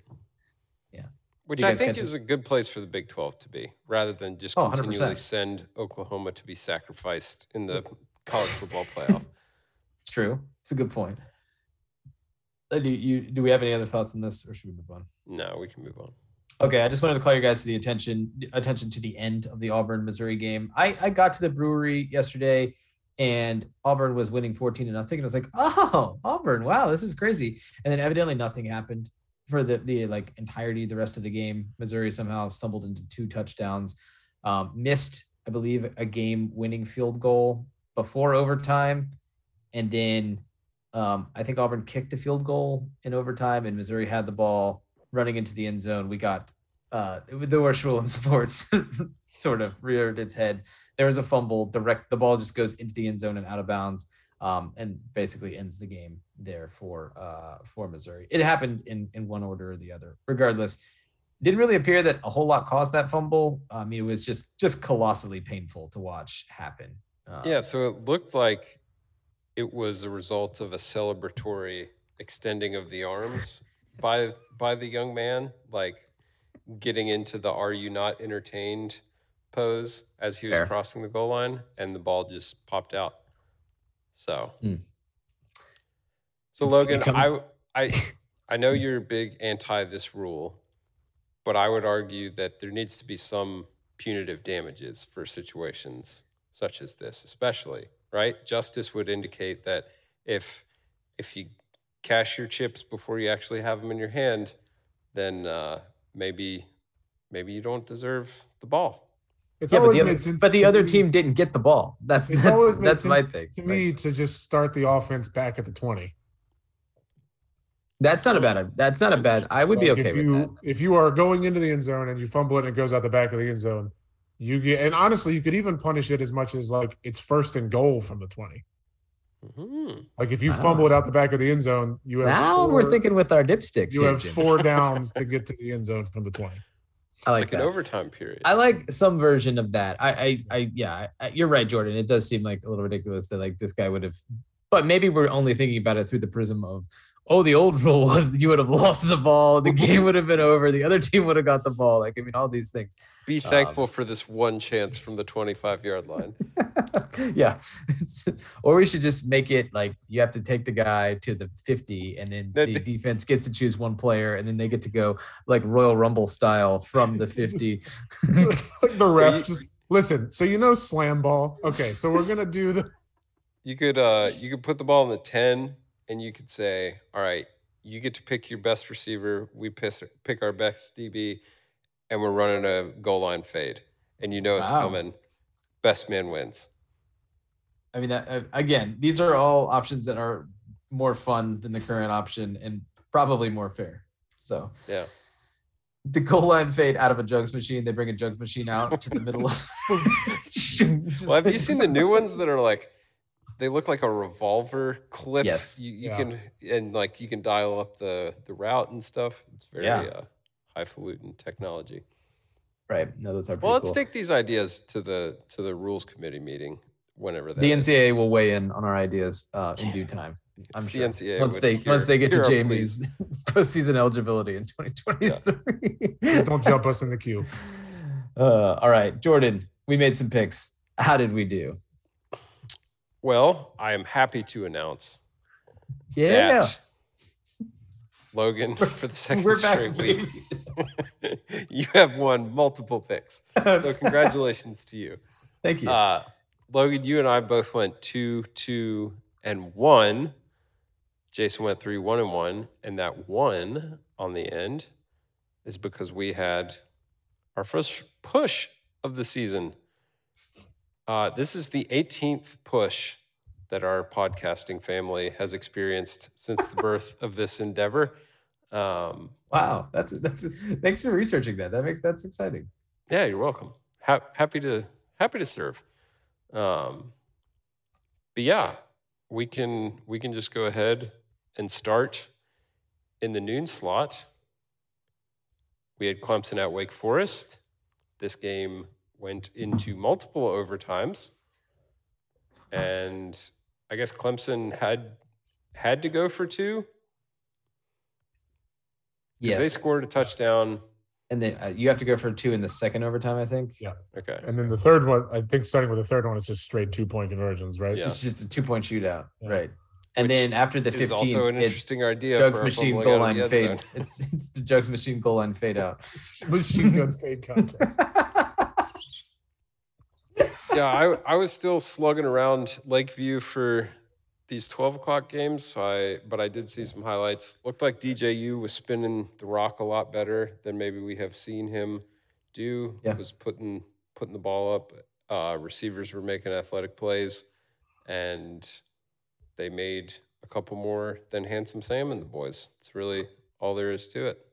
Yeah. Which I think catch it? is a good place for the Big 12 to be, rather than just Oh, 100%. continually send Oklahoma to be sacrificed in the college football (laughs) playoff. It's true. It's a good point. Uh, Do you do we have any other thoughts on this, or should we move on? No, we can move on. Okay, I just wanted to call your guys to the attention attention to the end of the Auburn Missouri game. I I got to the brewery yesterday and Auburn was winning 14 to nothing and I was like, "Oh, Auburn, wow, this is crazy." And then evidently nothing happened for the the like entirety of the rest of the game. Missouri somehow stumbled into two touchdowns. Um, missed, I believe, a game winning field goal before overtime and then um, I think Auburn kicked a field goal in overtime, and Missouri had the ball running into the end zone. We got uh, the worst rule in sports (laughs) sort of reared its head. There was a fumble. Direct the ball just goes into the end zone and out of bounds, um, and basically ends the game there for uh, for Missouri. It happened in in one order or the other. Regardless, didn't really appear that a whole lot caused that fumble. I mean, it was just just colossally painful to watch happen. Um, Yeah, so it looked like it was a result of a celebratory extending of the arms (laughs) by by the young man, like getting into the "Are you not entertained?" Pose as he was Fair. crossing the goal line, and the ball just popped out. So, Hmm. so Logan, I (laughs) I I know you're big anti this rule, but I would argue that there needs to be some punitive damages for situations such as this, especially right. Justice would indicate that if if you cash your chips before you actually have them in your hand, then uh, maybe maybe you don't deserve the ball. It's Yeah, but always the, other, made sense. but the other me- team didn't get the ball. That's It's that's, always (laughs) made that's my thing. to Like, me to just start the offense back at the twenty. that's not a bad. That's not a bad. I would be okay if with you, that. If you are going into the end zone and you fumble it and it goes out the back of the end zone, you get. And honestly, you could even punish it as much as like it's first and goal from the twenty. Mhm. Like if you Wow. fumble it out the back of the end zone, you have Now four, we're thinking with our dipsticks. you here, have four (laughs) downs to get to the end zone from the twenty. I like, Like an that. overtime period. I like some version of that. I, I, I yeah, I, you're right, Jordan. It does seem like a little ridiculous that like this guy would have, but maybe we're only thinking about it through the prism of, oh, the old (laughs) rule was you would have lost the ball, the (laughs) game would have been over, the other team would have got the ball. Like I mean, all these things. Be Um, thankful for this one chance from the 25 yard line. (laughs) yeah, It's- or we should just make it like you have to take the guy to the 50, and then the the- defense gets to choose one player, and then they get to go like Royal Rumble style from the 50. like the ref just listen. So you know slam ball. Okay, so we're gonna do the. You could uh you could put the ball in the 10 and you could say, "All right, you get to pick your best receiver, we piss, pick our best DB and we're running a goal line fade." And you know it's Wow. coming. Best man wins. I mean, that, uh, again, these are all options that are more fun than the current option and probably more fair. So Yeah. the goal line fade out of a jugs machine. They bring a jugs machine out to the middle of. (laughs) (laughs) Well, have you seen the new ones that are like they look like a revolver clip? Yes. You, you Yeah. can and like you can dial up the the route and stuff. It's very Yeah. uh, highfalutin technology. Right. No, those are pretty Well, let's cool. take these ideas to the to the rules committee meeting whenever that the is. NCAA will weigh in on our ideas uh, in due time. I'm The sure. NCAA once would they once they get to hear our pleas. Jamie's (laughs) postseason eligibility in 2023. Please don't jump us in the queue. (laughs) Uh, all right, Jordan, we made some picks. How did we do? Well, I am happy to announce Yeah, that Logan, for the 2nd we're back. straight week, (laughs) you have won multiple picks. (laughs) So congratulations to you. Thank you. Uh, Logan, you and I both went two, two, and one. Jason went three, one, and one. And that one on the end is because we had our first push of the season. Uh, this is the 18th push that our podcasting family has experienced since the birth of this endeavor. Um, wow, that's that's. Thanks for researching that. That makes that's exciting. yeah, you're welcome. Ha- happy to happy to serve. Um, but yeah, we can we can just go ahead and start in the noon slot. We had Clemson at Wake Forest. This game went into multiple overtimes, and I guess Clemson had had to go for two Yes, they scored a touchdown. and then uh, you have to go for two in the second overtime. I think. Yeah. Okay, And then the third one, I think starting with the third one, it's just straight two point conversions, right? Yeah. It's just a two point shootout, Yeah. right? And Which then after the is 15th, also an it's interesting idea. Jugs machine fumbling goal line fade. zone. It's (laughs) it's the Jugs machine goal line fade out. Machine gun fade contest. (laughs) yeah, I, I was still slugging around Lakeview for these 12 o'clock games. So I, but I did see some highlights. Looked like DJU was spinning the rock a lot better than maybe we have seen him do. Yeah. Was putting putting the ball up. Uh, receivers were making athletic plays, and they made a couple more than Handsome Sam and the boys. It's really all there is to it.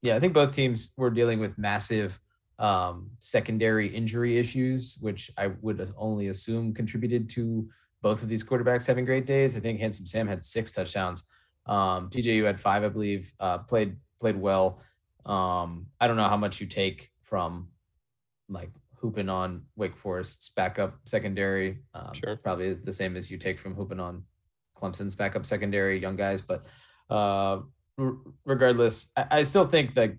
Yeah, I think both teams were dealing with massive um, secondary injury issues, which I would only assume contributed to both of these quarterbacks having great days. I think Handsome Sam had six touchdowns. Um, you had five, I believe. Uh, played played well. Um, I don't know how much you take from like hooping on Wake Forest's backup secondary. Um, Sure. Probably is the same as you take from hooping on Clemson's backup secondary, young guys. But uh, r- regardless, I, I still think that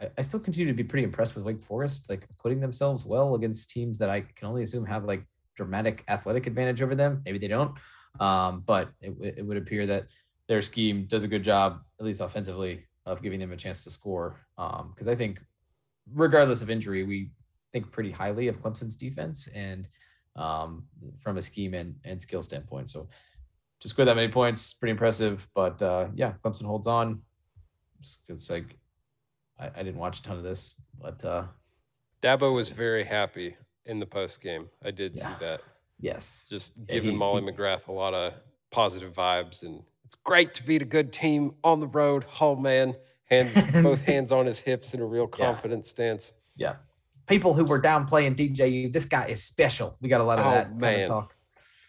I, still continue to be pretty impressed with Wake Forest, like acquitting themselves well against teams that I can only assume have like dramatic athletic advantage over them. Maybe they don't, um, but it, it would appear that their scheme does a good job, at least offensively, of giving them a chance to score. Because I think, regardless of injury, we think pretty highly of Clemson's defense and um, from a scheme and, and skill standpoint. So to score that many points, pretty impressive. But uh, yeah, Clemson holds on. It's, it's like I, I didn't watch a ton of this, but uh, Dabo was very happy in the post game. I did Yeah. see that. yes, just Yeah, giving he- Molly he- McGrath a lot of positive vibes, and it's great to beat a good team on the road. Oh man, hands (laughs) both hands on his hips in a real Yeah. confident stance. yeah. People who were downplaying DJU, this guy is special. We got a lot of Oh, that kind of talk.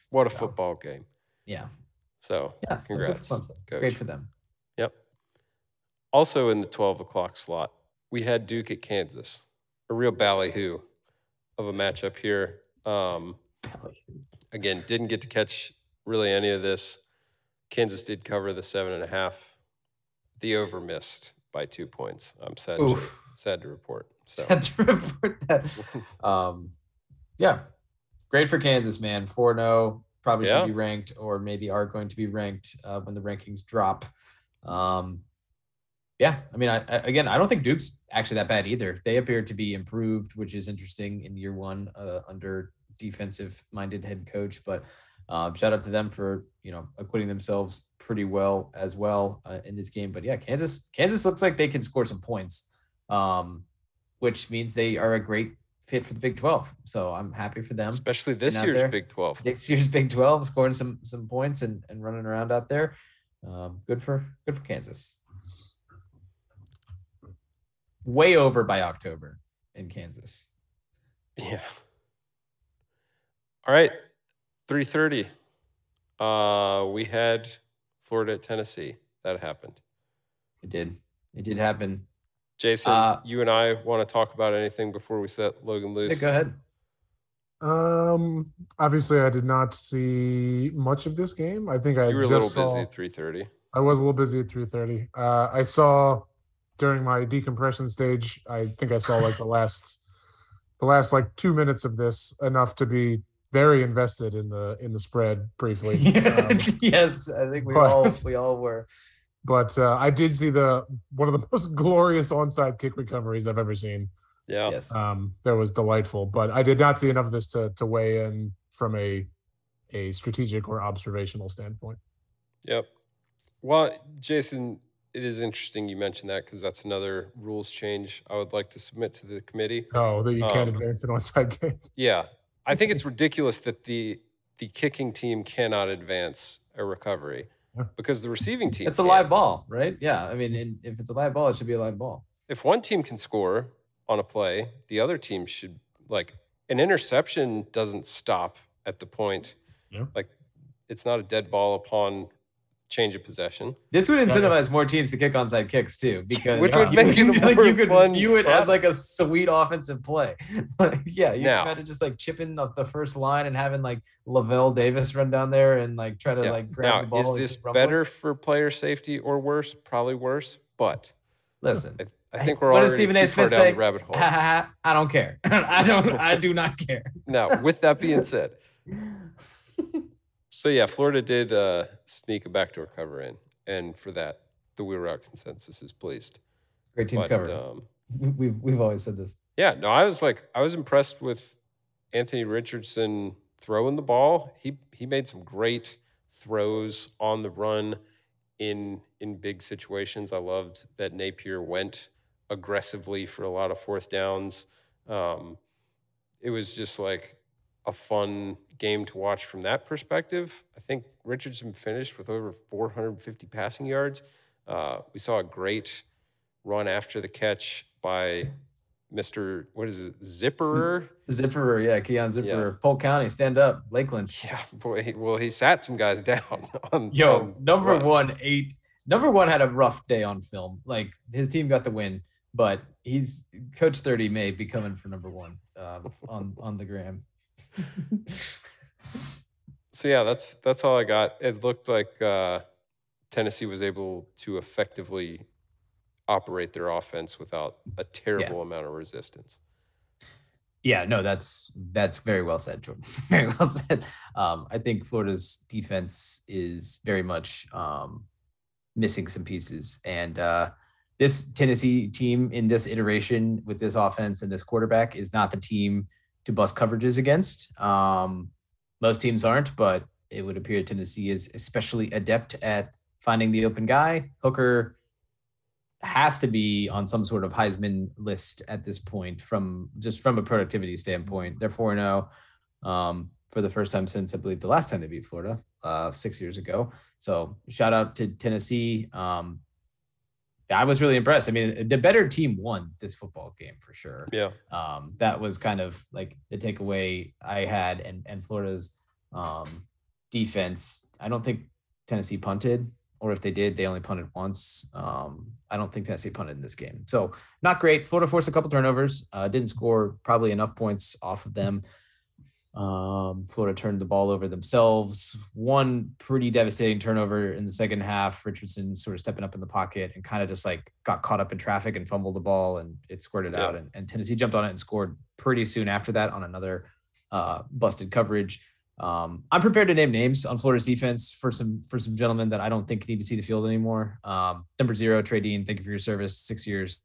What a Yeah. football game! Yeah, So yeah. so good for congrats. Great for them. Also in the twelve o'clock slot, we had Duke at Kansas, a real ballyhoo of a matchup here. Um, again, didn't get to catch really any of this. Kansas did cover the seven and a half. The over missed by two points. I'm sad. To, sad to report. So Sad to report that. (laughs) Um, yeah, great for Kansas, man. Four zero probably Yeah. should be ranked, or maybe are going to be ranked uh, when the rankings drop. Um, yeah, I mean, I, again, I don't think Duke's actually that bad either. They appear to be improved, which is interesting in year one uh, under defensive-minded head coach. But um, shout out to them for you know acquitting themselves pretty well as well uh, in this game. But yeah, Kansas, Kansas looks like they can score some points. Um, which means they are a great fit for the Big 12. So I'm happy for them. especially this year's there. Big Twelve. Next year's Big 12, scoring some some points and, and running around out there. Um, good for good for Kansas. Way over by October in Kansas. Yeah. All right. 3:30. Uh we had Florida at Tennessee. That happened. It did. It did happen. Jason, Uh, you and I want to talk about anything before we set Logan Yeah, loose. go ahead. Um, obviously, I did not see much of this game. I think I You were a little saw, busy at 3:30. I was a little busy at 3:30. Uh, I saw during my decompression stage. I think I saw like the last, the last like two minutes of this enough to be very invested in the in the spread briefly. (laughs) Um, yes, I think we but- all we all were. but uh, I did see the one of the (laughs) most glorious onside kick recoveries I've ever seen. Yeah. Yes. Um, that was delightful, but I did not see enough of this to to weigh in from a a strategic or observational standpoint. Yep. Well, Jason, it is interesting you mentioned that because that's another rules change I would like to submit to the committee. Oh, that you can't Um, advance an onside kick. Yeah. I think it's (laughs) ridiculous that the the kicking team cannot advance a recovery Yeah. because the receiving team It's a live ball, right? Yeah. I mean, and if it's a live ball, it should be a live ball. If one team can score on a play, the other team should like an interception doesn't stop at the point. Yeah. Like it's not a dead ball upon change of possession. This would incentivize more teams to kick onside kicks too, because Which would you make (laughs) could- it like, you could fun view it as like a sweet offensive play. (laughs) Like, yeah, you Now- imagine just like chipping off the first line and having like Lavelle Davis run down there and like try to Yeah. like grab Now, the ball. is this keep rumbling. better for player safety or worse? Probably worse, but Listen, I, I think we're what already does Stephen A. far Smith down say? the rabbit hole. ha, ha, ha, I don't care. (laughs) I don't. I do not care. now, with that being said, so yeah, Florida did uh, sneak a backdoor cover in, and for that, the wheel route consensus is pleased. Great teams But, covered. Um, we've we've always said this. yeah, no, I was like, I was impressed with Anthony Richardson throwing the ball. He he made some great throws on the run in in big situations. I loved that Napier went aggressively for a lot of fourth downs. Um, it was just like a fun game to watch from that perspective. I think Richardson finished with over 450 passing yards. Uh, we saw a great run after the catch by Mr. What is it, Zipperer? Zipperer, yeah, Keon Zipperer, Polk County, stand up, Lakeland. Yeah, boy. Well, he sat some guys down. (laughs) On, Yo, on number run. one, eight. Number one had a rough day on film. Like his team got the win, but he's coach thirty may be coming for number one um, on on the gram. (laughs) So yeah, that's that's all I got. It looked like uh, Tennessee was able to effectively operate their offense without a terrible amount of resistance. Yeah, no, that's that's very well said, Jordan. (laughs) very well said. Um, I think Florida's defense is very much um, missing some pieces, and uh, this Tennessee team in this iteration with this offense and this quarterback is not the team to bust coverages against. Um, most teams aren't, but it would appear Tennessee is especially adept at finding the open guy. Hooker has to be on some sort of Heisman list at this point from just from a productivity standpoint. They're 4 0 um, for the first time since I believe the last time they beat Florida uh, six years ago. So shout out to Tennessee. Um, I was really impressed. I mean, the better team won this football game for sure Yeah, um, that was kind of like the takeaway I had, and and Florida's um, defense. I don't think Tennessee punted, or if they did, they only punted once. Um, I don't think Tennessee punted in this game, so not great. Florida forced a couple turnovers, uh, didn't score probably enough points off of them. Um, Florida turned the ball over themselves. One pretty devastating turnover in the second half. Richardson sort of stepping up in the pocket and kind of just like got caught up in traffic and fumbled the ball and it squirted Yeah. out. And, and Tennessee jumped on it and scored pretty soon after that on another uh, busted coverage. Um, I'm prepared to name names on Florida's defense for some for some gentlemen that I don't think need to see the field anymore. Um, number zero, Trey Dean, thank you for your service. Six years.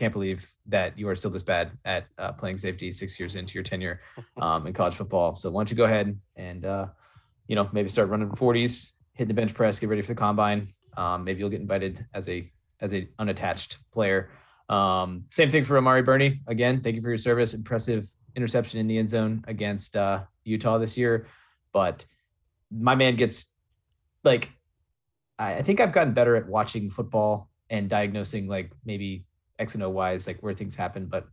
Can't believe that you are still this bad at uh, playing safety six years into your tenure (laughs) um, in college football. So why don't you go ahead and uh, you know maybe start running 40s, hitting the bench press, get ready for the combine. Um, maybe you'll get invited as a as a unattached player. Um, same thing for Amari Burney. Again, thank you for your service. Impressive interception in the end zone against uh, Utah this year. But my man gets like I, I think I've gotten better at watching football and diagnosing like maybe X and O wise, like where things happen, but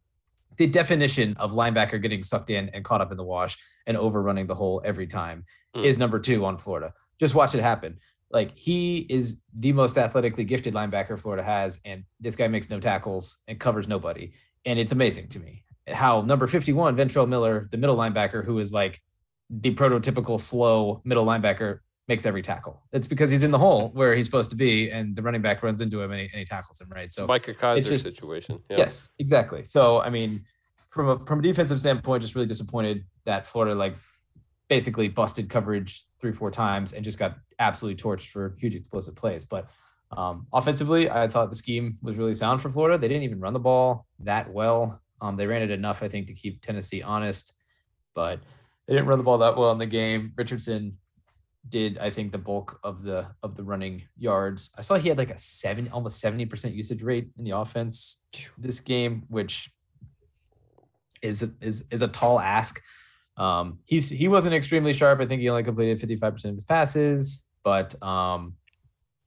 the definition of linebacker getting sucked in and caught up in the wash and overrunning the hole every time Mm. is number two on Florida. Just watch it happen. Like he is the most athletically gifted linebacker Florida has, and this guy makes no tackles and covers nobody. And it's amazing to me how number 51, Ventrell Miller, the middle linebacker, who is like the prototypical slow middle linebacker, makes every tackle. It's because he's in the hole where he's supposed to be, and the running back runs into him and he, and he tackles him, right? So Micah Kiser just- situation. Yeah. Yes, exactly. So I mean, from a from a defensive standpoint, just really disappointed that Florida like basically busted coverage three four times and just got absolutely torched for huge explosive plays. But um, offensively, I thought the scheme was really sound for Florida. They didn't even run the ball that well. Um, they ran it enough, I think, to keep Tennessee honest, but they didn't run the ball that well in the game. Richardson did I think the bulk of the of the running yards. I saw he had like a seven almost 70% usage rate in the offense this game, which is is is a tall ask. Um, he's he wasn't extremely sharp. I think he only completed 55% of his passes, but um,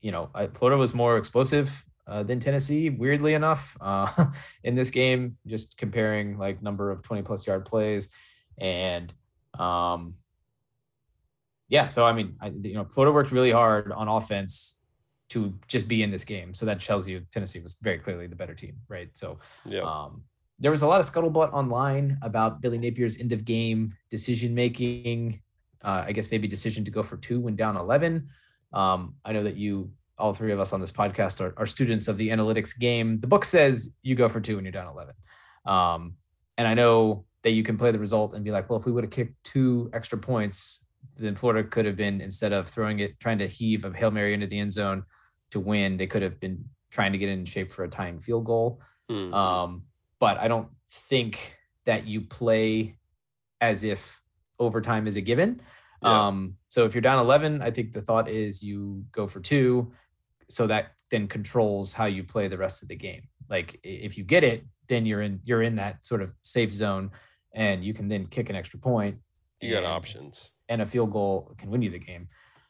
you know, I, Florida was more explosive uh, than Tennessee, weirdly enough, (laughs) uh, in this game, just comparing like number of 20 plus yard plays and um, yeah, so I mean, I, you know, Florida worked really hard on offense to just be in this game. So that tells you Tennessee was very clearly the better team, right? So Yeah. um, there was a lot of scuttlebutt online about Billy Napier's end of game decision making. Uh, I guess maybe decision to go for two when down 11. Um, I know that you, all three of us on this podcast, are, are students of the analytics game. The book says you go for two when you're down 11. Um, and I know that you can play the result and be like, well, if we would have kicked two extra points, then Florida could have been, instead of throwing it, trying to heave a Hail Mary into the end zone to win, they could have been trying to get in shape for a tying field goal. Hmm. Um, but I don't think that you play as if overtime is a given. Yeah. Um, so if you're down 11, I think the thought is you go for two. So that then controls how you play the rest of the game. Like if you get it, then you're in you're in that sort of safe zone and you can then kick an extra point. you got options. And a field goal can win you the game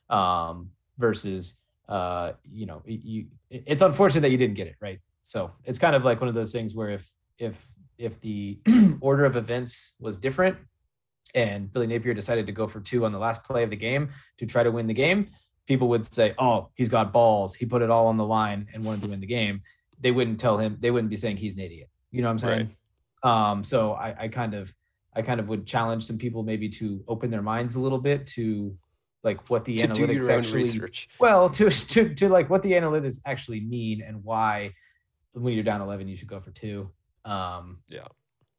um versus uh you know you it's unfortunate that you didn't get it right? So it's kind of like one of those things where if if if the (clears throat) order of events was different and Billy Napier decided to go for two on the last play of the game to try to win the game people would say oh he's got balls. He put it all on the line and wanted to win the game. They wouldn't tell him they wouldn't be saying he's an idiot. You know what i'm saying? Um so i i kind of i kind of would challenge some people maybe to open their minds a little bit to like what the To analytics actually research. well to, (laughs) to to like what the analytics actually mean and why when you're down 11 you should go for two um Yeah.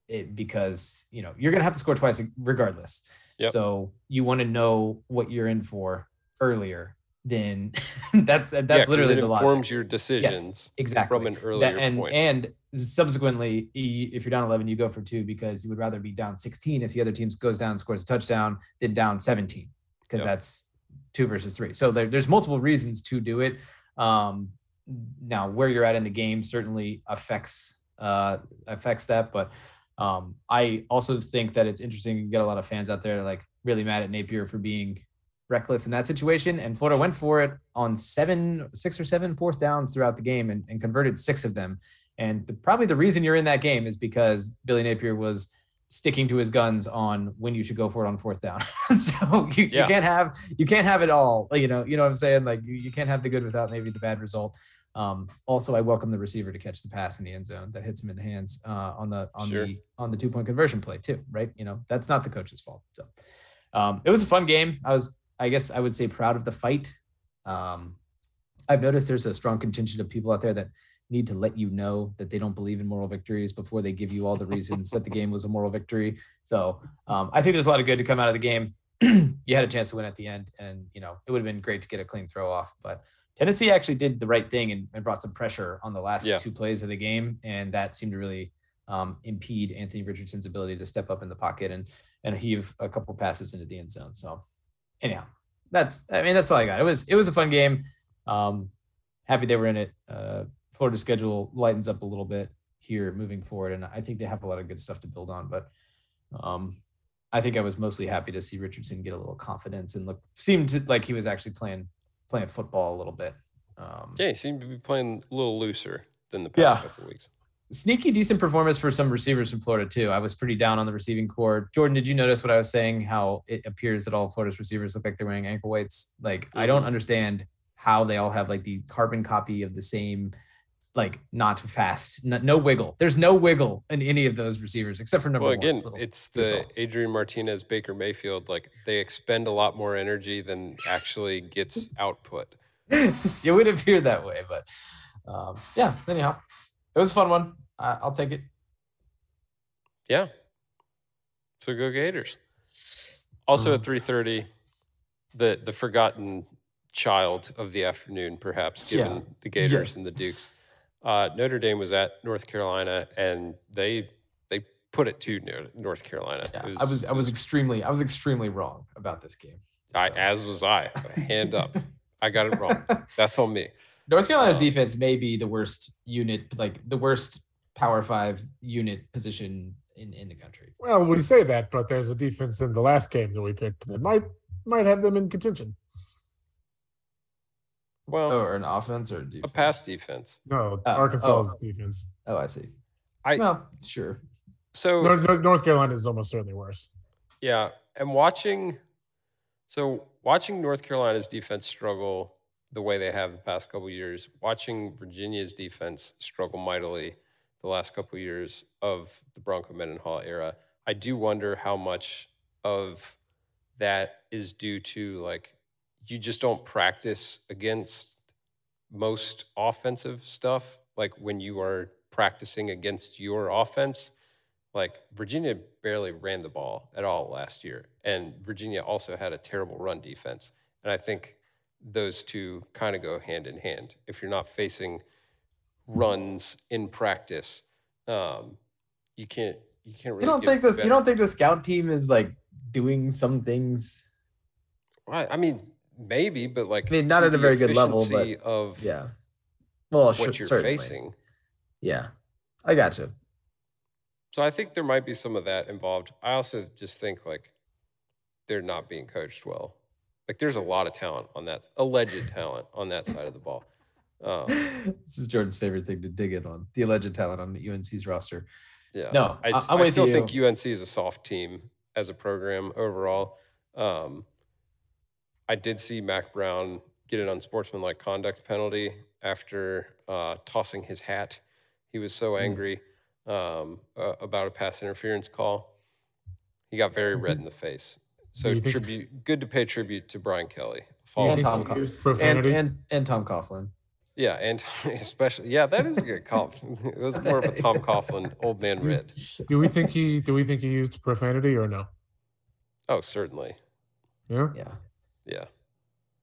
it because you know you're gonna have to score twice regardless Yep. so you want to know what you're in for earlier then (laughs) that's Yeah, literally it the informs logic. your decisions exactly. from an That- earlier and point. and subsequently if you're down 11 you go for two because you would rather be down 16 if the other team goes down and scores a touchdown than down 17 because Yep. that's two versus three so there, there's multiple reasons to do it um now where you're at in the game certainly affects uh affects that but um i also think that it's interesting you get a lot of fans out there like really mad at napier for being reckless in that situation and florida went for it on seven six or seven fourth downs throughout the game and, and converted six of them and the, probably the reason you're in that game is because billy napier was sticking to his guns on when you should go for it on fourth down (laughs) so you, Yeah. you can't have you can't have it all you know you know what i'm saying like you, you can't have the good without maybe the bad result um, also, I welcome the receiver to catch the pass in the end zone that hits him in the hands uh, on the on Sure. the on the two point conversion play too, right? You know that's not the coach's fault. So um, it was a fun game. I was, I guess, I would say proud of the fight. Um, I've noticed there's a strong contingent of people out there that need to let you know that they don't believe in moral victories before they give you all the reasons that the game was a moral victory. So um, I think there's a lot of good to come out of the game. (clears throat) you had a chance to win at the end, and you know it would have been great to get a clean throw off, but Tennessee actually did the right thing and, and brought some pressure on the last Yeah. two plays of the game, and that seemed to really um, impede Anthony Richardson's ability to step up in the pocket and and heave a couple passes into the end zone. So, anyhow, that's I mean that's all I got. It was it was a fun game. Um, happy they were in it. Uh, Florida's schedule lightens up a little bit here moving forward, and I think they have a lot of good stuff to build on. But um, I think I was mostly happy to see Richardson get a little confidence and look seemed like he was actually playing playing football a little bit. Um, Yeah, he seemed to be playing a little looser than the past Yeah. couple weeks. Sneaky decent performance for some receivers from Florida too. I was pretty down on the receiving corps. Jordan, did you notice what I was saying? How it appears that all Florida's receivers look like they're wearing ankle weights. Like I don't Mhm. understand how they all have like the carbon copy of the same, like not fast, no, no wiggle. There's no wiggle in any of those receivers except for number one. Well, one. again, Little- it's the all. Adrian Martinez, Baker Mayfield. Like they expend a lot more energy than actually gets (laughs) output. it would appear that way, but um, yeah. Anyhow, it was a fun one. I, I'll take it. Yeah. So go Gators. Also at 3:30, the the forgotten child of the afternoon, perhaps, Yeah. given the Gators Yes. and the Dukes. Uh, Notre Dame was at North Carolina, and they they put it to Nor- North Carolina. Yeah, It I was I was extremely I was extremely wrong about this game. I, as was I. Hand up. (laughs) I got it wrong. That's on me. North Carolina's Um, defense may be the worst unit, like the worst Power Five unit position in, in the country. Well, we say that, but there's a defense in the last game that we picked that might might have them in contention. Well, Or an offense or a a defense? pass defense. No, Oh, Arkansas's oh. defense. Oh, I see. I- well, sure. So North, North- North Carolina is almost certainly worse. Yeah, and watching, so watching North Carolina's defense struggle the way they have the past couple years, watching Virginia's defense struggle mightily the last couple years of the Bronco Mendenhall era, I do wonder how much of that is due to like you just don't practice against most offensive stuff. Like when you are practicing against your offense, like Virginia barely ran the ball at all last year, and Virginia also had a terrible run defense. And I think those two kind of go hand in hand. If you're not facing runs in practice, um, you can't you can't really. You don't think this? better. You don't think the scout team is like doing some things? Right. I mean, maybe, but like I mean, not at a very good level, but of Yeah. Well, what you're certainly. facing. Yeah, I got you. So I think there might be some of that involved. I also just think like they're not being coached well. Like there's a lot of talent on that alleged talent on that side of the ball. Um, (laughs) this is Jordan's favorite thing to dig in on the alleged talent on the UNC's roster. yeah. No, I, I- I still think UNC is a soft team as a program overall. Um, I did see Mack Brown get an unsportsmanlike conduct penalty after uh, tossing his hat. He was so Hmm. angry um, uh, about a pass interference call. He got very red (laughs) in the face. So you think- tribute, good to pay tribute to Brian Kelly. Do Follow- And Tom he Coughlin. used And, and and Tom Coughlin. yeah, and (laughs) especially yeah, that is a good call. (laughs) It was more of a Tom Coughlin, old man red. do we think he do we think he used profanity or no? Oh, certainly, Yeah. Yeah. yeah.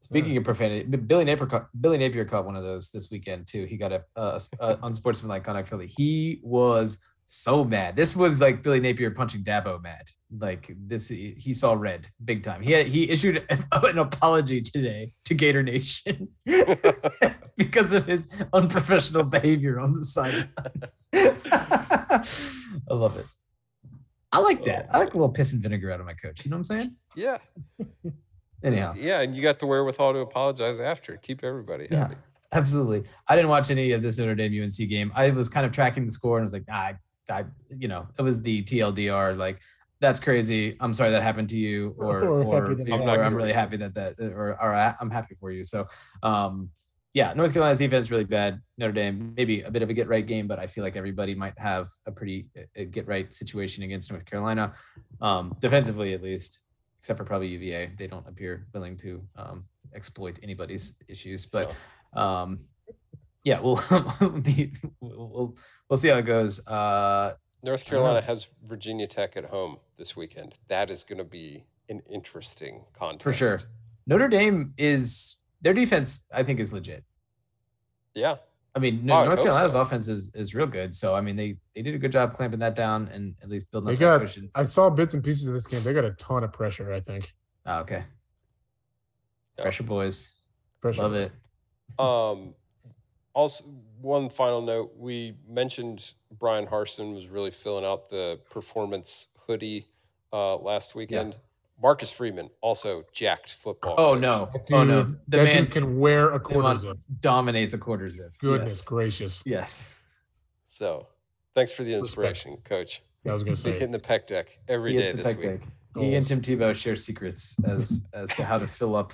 Speaking of profanity, Billy Napier, caught, Billy Napier caught one of those this weekend too. He got a, a, a unsportsmanlike conduct penalty. He was so mad. This was like Billy Napier punching Dabo mad. Like this, he saw red big time. He had, he issued (laughs) an apology today to Gator Nation (laughs) because of his unprofessional behavior on the side. (laughs) I love it. I like that. I like a little piss and vinegar out of my coach. You know what I'm saying? Yeah. Anyhow. Yeah, and you got the wherewithal to apologize after. Keep everybody Yeah. Absolutely. I didn't watch any of this Notre Dame UNC game. I was kind of tracking the score and I was like, nah, I, I, you know, it was the TLDR. Like, that's crazy. I'm sorry that happened to you, (laughs) or, Or or, that it or. I'm really happy that that, or, or I'm happy for you. So, um, yeah, North Carolina's defense is really bad. Notre Dame maybe a bit of a get right game, but I feel like everybody might have a pretty a get right situation against North Carolina, um, defensively at least, except for probably UVA. They don't appear willing to um, exploit anybody's issues, but um yeah we'll (laughs) we'll we'll see how it goes uh North I don't know. Carolina has Virginia Tech at home this weekend. That is going to be an interesting contest. for sure notre dame is their defense i think is legit Yeah. i mean Oh, north hope carolina's so. offense is is real good so i mean they they did a good job clamping that down and at least building They got cushion I saw bits and pieces of this game. They got a ton of pressure, I think. oh, okay Yeah. pressure boys Pressure. love it Um, also, one final note: we mentioned Bryan Harsin was really filling out the performance hoodie uh, last weekend. Marcus Freeman also jacked football. oh coach. no That oh no the that man dude can wear a quarter zip. dominates a quarter zip Goodness yes. gracious. yes So Thanks for the inspiration, Coach. I was gonna say hitting the pec deck every he day the this pec week. deck. He and Tim Tebow share secrets as as to how to fill up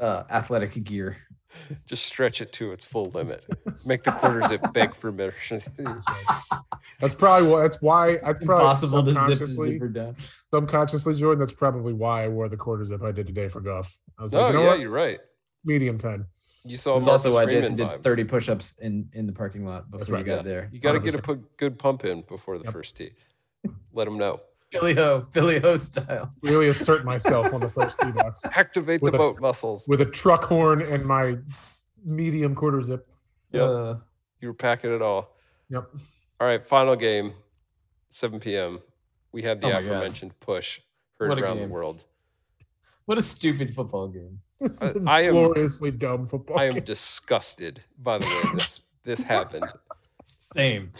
uh, athletic gear. (laughs) Just stretch it to its full limit. (laughs) Make the quarters it beg for mercy. (laughs) that's probably what. That's why. That's probably Impossible to zip the subconsciously, zipper down. subconsciously, Jordan. That's probably why I wore the quarter zip I did today for Goff. I was No, like, oh, you know yeah, what? you're right. Medium ten. You saw This is also why Jason did vibes. 30 push-ups in in the parking lot before right, you got yeah. there. You got to get a good pump in before the Yep. first tee. Let them know. Billy Ho, Billy Ho style. Really assert myself on the first tee box (laughs) Activate With the a- boat muscles. with a truck horn and my medium quarter zip. Yeah, Uh, You were packing it all. Yep. All right, final game, 7 p.m. We had the Oh my God. aforementioned push heard What a around game. the world. what a stupid football game. (laughs) This I- is I am- gloriously dumb football. I am game. disgusted by the way this this happened. (laughs) Same.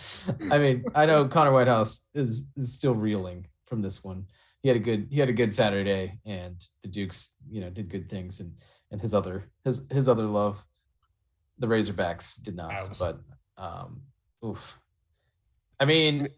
I mean, I know Connor Whitehouse is is still reeling from this one. He had a good he had a good Saturday, and the Dukes, you know, did good things, and and his other his his other love, the Razorbacks did not. But um, oof. I mean,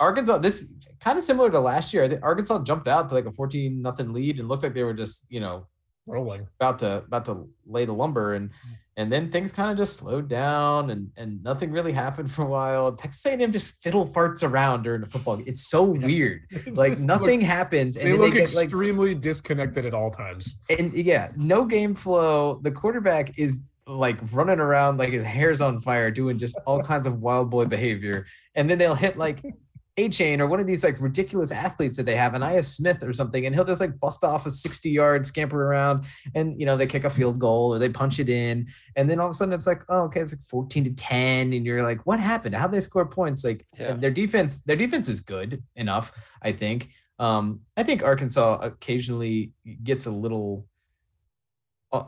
Arkansas. This kind of similar to last year. I think Arkansas jumped out to like a fourteen nothing lead and looked like they were just you know rolling. about to about to lay the lumber and mm. and then things kind of just slowed down and and nothing really (laughs) happened for a while texas a&m just fiddle farts around during the football game. it's so weird (laughs) like nothing Look, happens and they look they get like extremely disconnected at all times. and yeah no game flow the quarterback is like running around like his hair's on fire doing just all kinds of wild boy behavior and then they'll hit like (laughs) Achane or one of these like ridiculous athletes that they have, Ainias Smith or something, and he'll just like bust off a 60 yard scamper around and you know they kick a field goal or they punch it in, and then all of a sudden it's like, oh, okay, it's like 14 to 10, and you're like, what happened? How they score points? Like Yeah. their defense, their defense is good enough, I think. Um, I think Arkansas occasionally gets a little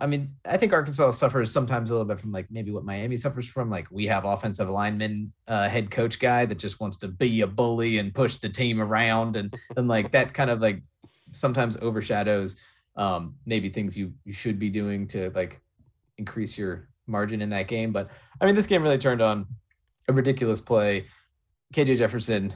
I mean, I think Arkansas suffers sometimes a little bit from like maybe what Miami suffers from. Like we have offensive lineman, uh, head coach guy that just wants to be a bully and push the team around, and and like that kind of like sometimes overshadows um, maybe things you you should be doing to like increase your margin in that game. But I mean, this game really turned on a ridiculous play. KJ Jefferson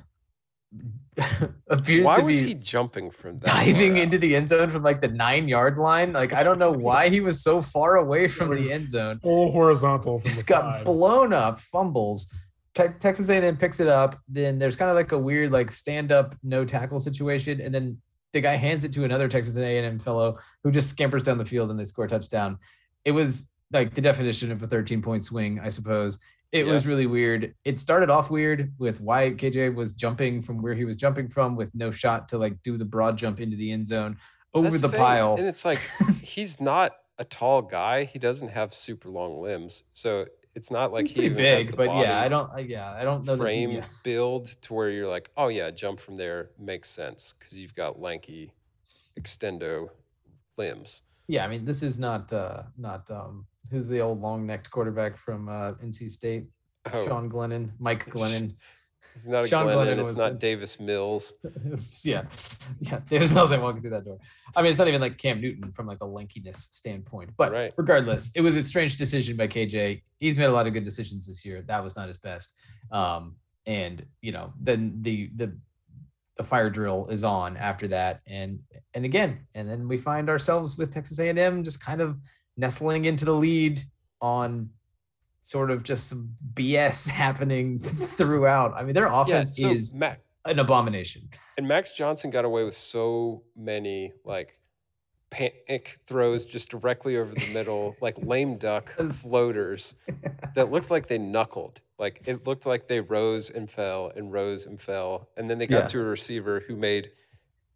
(laughs) appears Why to was be he jumping from that? diving into the end zone from like the nine yard line. Like I don't know why he was so far away from the end zone. Full horizontal from Just the got five. blown up, fumbles. Te- Texas A&M picks it up. Then there's kind of like a weird like stand up no tackle situation, and then the guy hands it to another Texas A&M fellow who just scampers down the field and they score a touchdown. It was like the definition of a 13 point swing, I suppose. It Yeah. was really weird. It started off weird with why KJ was jumping from where he was jumping from with no shot to like do the broad jump into the end zone over That's the thing, pile. And it's like (laughs) he's not a tall guy. He doesn't have super long limbs. So it's not like He's he pretty big, but yeah, I don't. I, yeah, I don't know he- frame yeah. (laughs) build to where you're like, oh yeah, jump from there makes sense because you've got lanky extendo limbs. Yeah, I mean, this is not uh not um who's the old long necked quarterback from uh NC State? Oh, Sean Glennon, Mike Glennon. he's not a Sean Glennon. Glennon It's not in- Davis Mills. (laughs) Was- yeah, yeah. Davis Mills ain't walking through that door. I mean, it's not even like Cam Newton from like a lankiness standpoint. But Right. regardless, it was a strange decision by KJ. He's made a lot of good decisions this year. That was not his best. Um, and you know, then the the the fire drill is on after that, and and again, and then we find ourselves with Texas A&M just kind of nestling into the lead on sort of just some BS (laughs) happening (laughs) throughout. I mean, their Yeah, offense so is Mac an abomination. and Max Johnson got away with so many like panic throws just directly over the middle, (laughs) like lame duck floaters that looked like they knuckled. Like it looked like they rose and fell and rose and fell. And then they got Yeah. to a receiver who made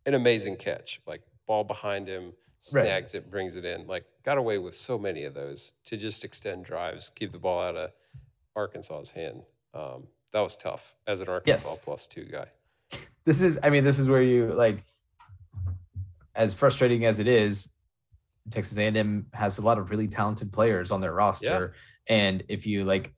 an amazing catch, like ball behind him, Right. snags it, brings it in. Like got away with so many of those to just extend drives, keep the ball out of Arkansas's hand. Um, that was tough as an Arkansas Yes. plus two guy. this is i mean this is where you like as frustrating as it is texas a&m has a lot of really talented players on their roster and if you like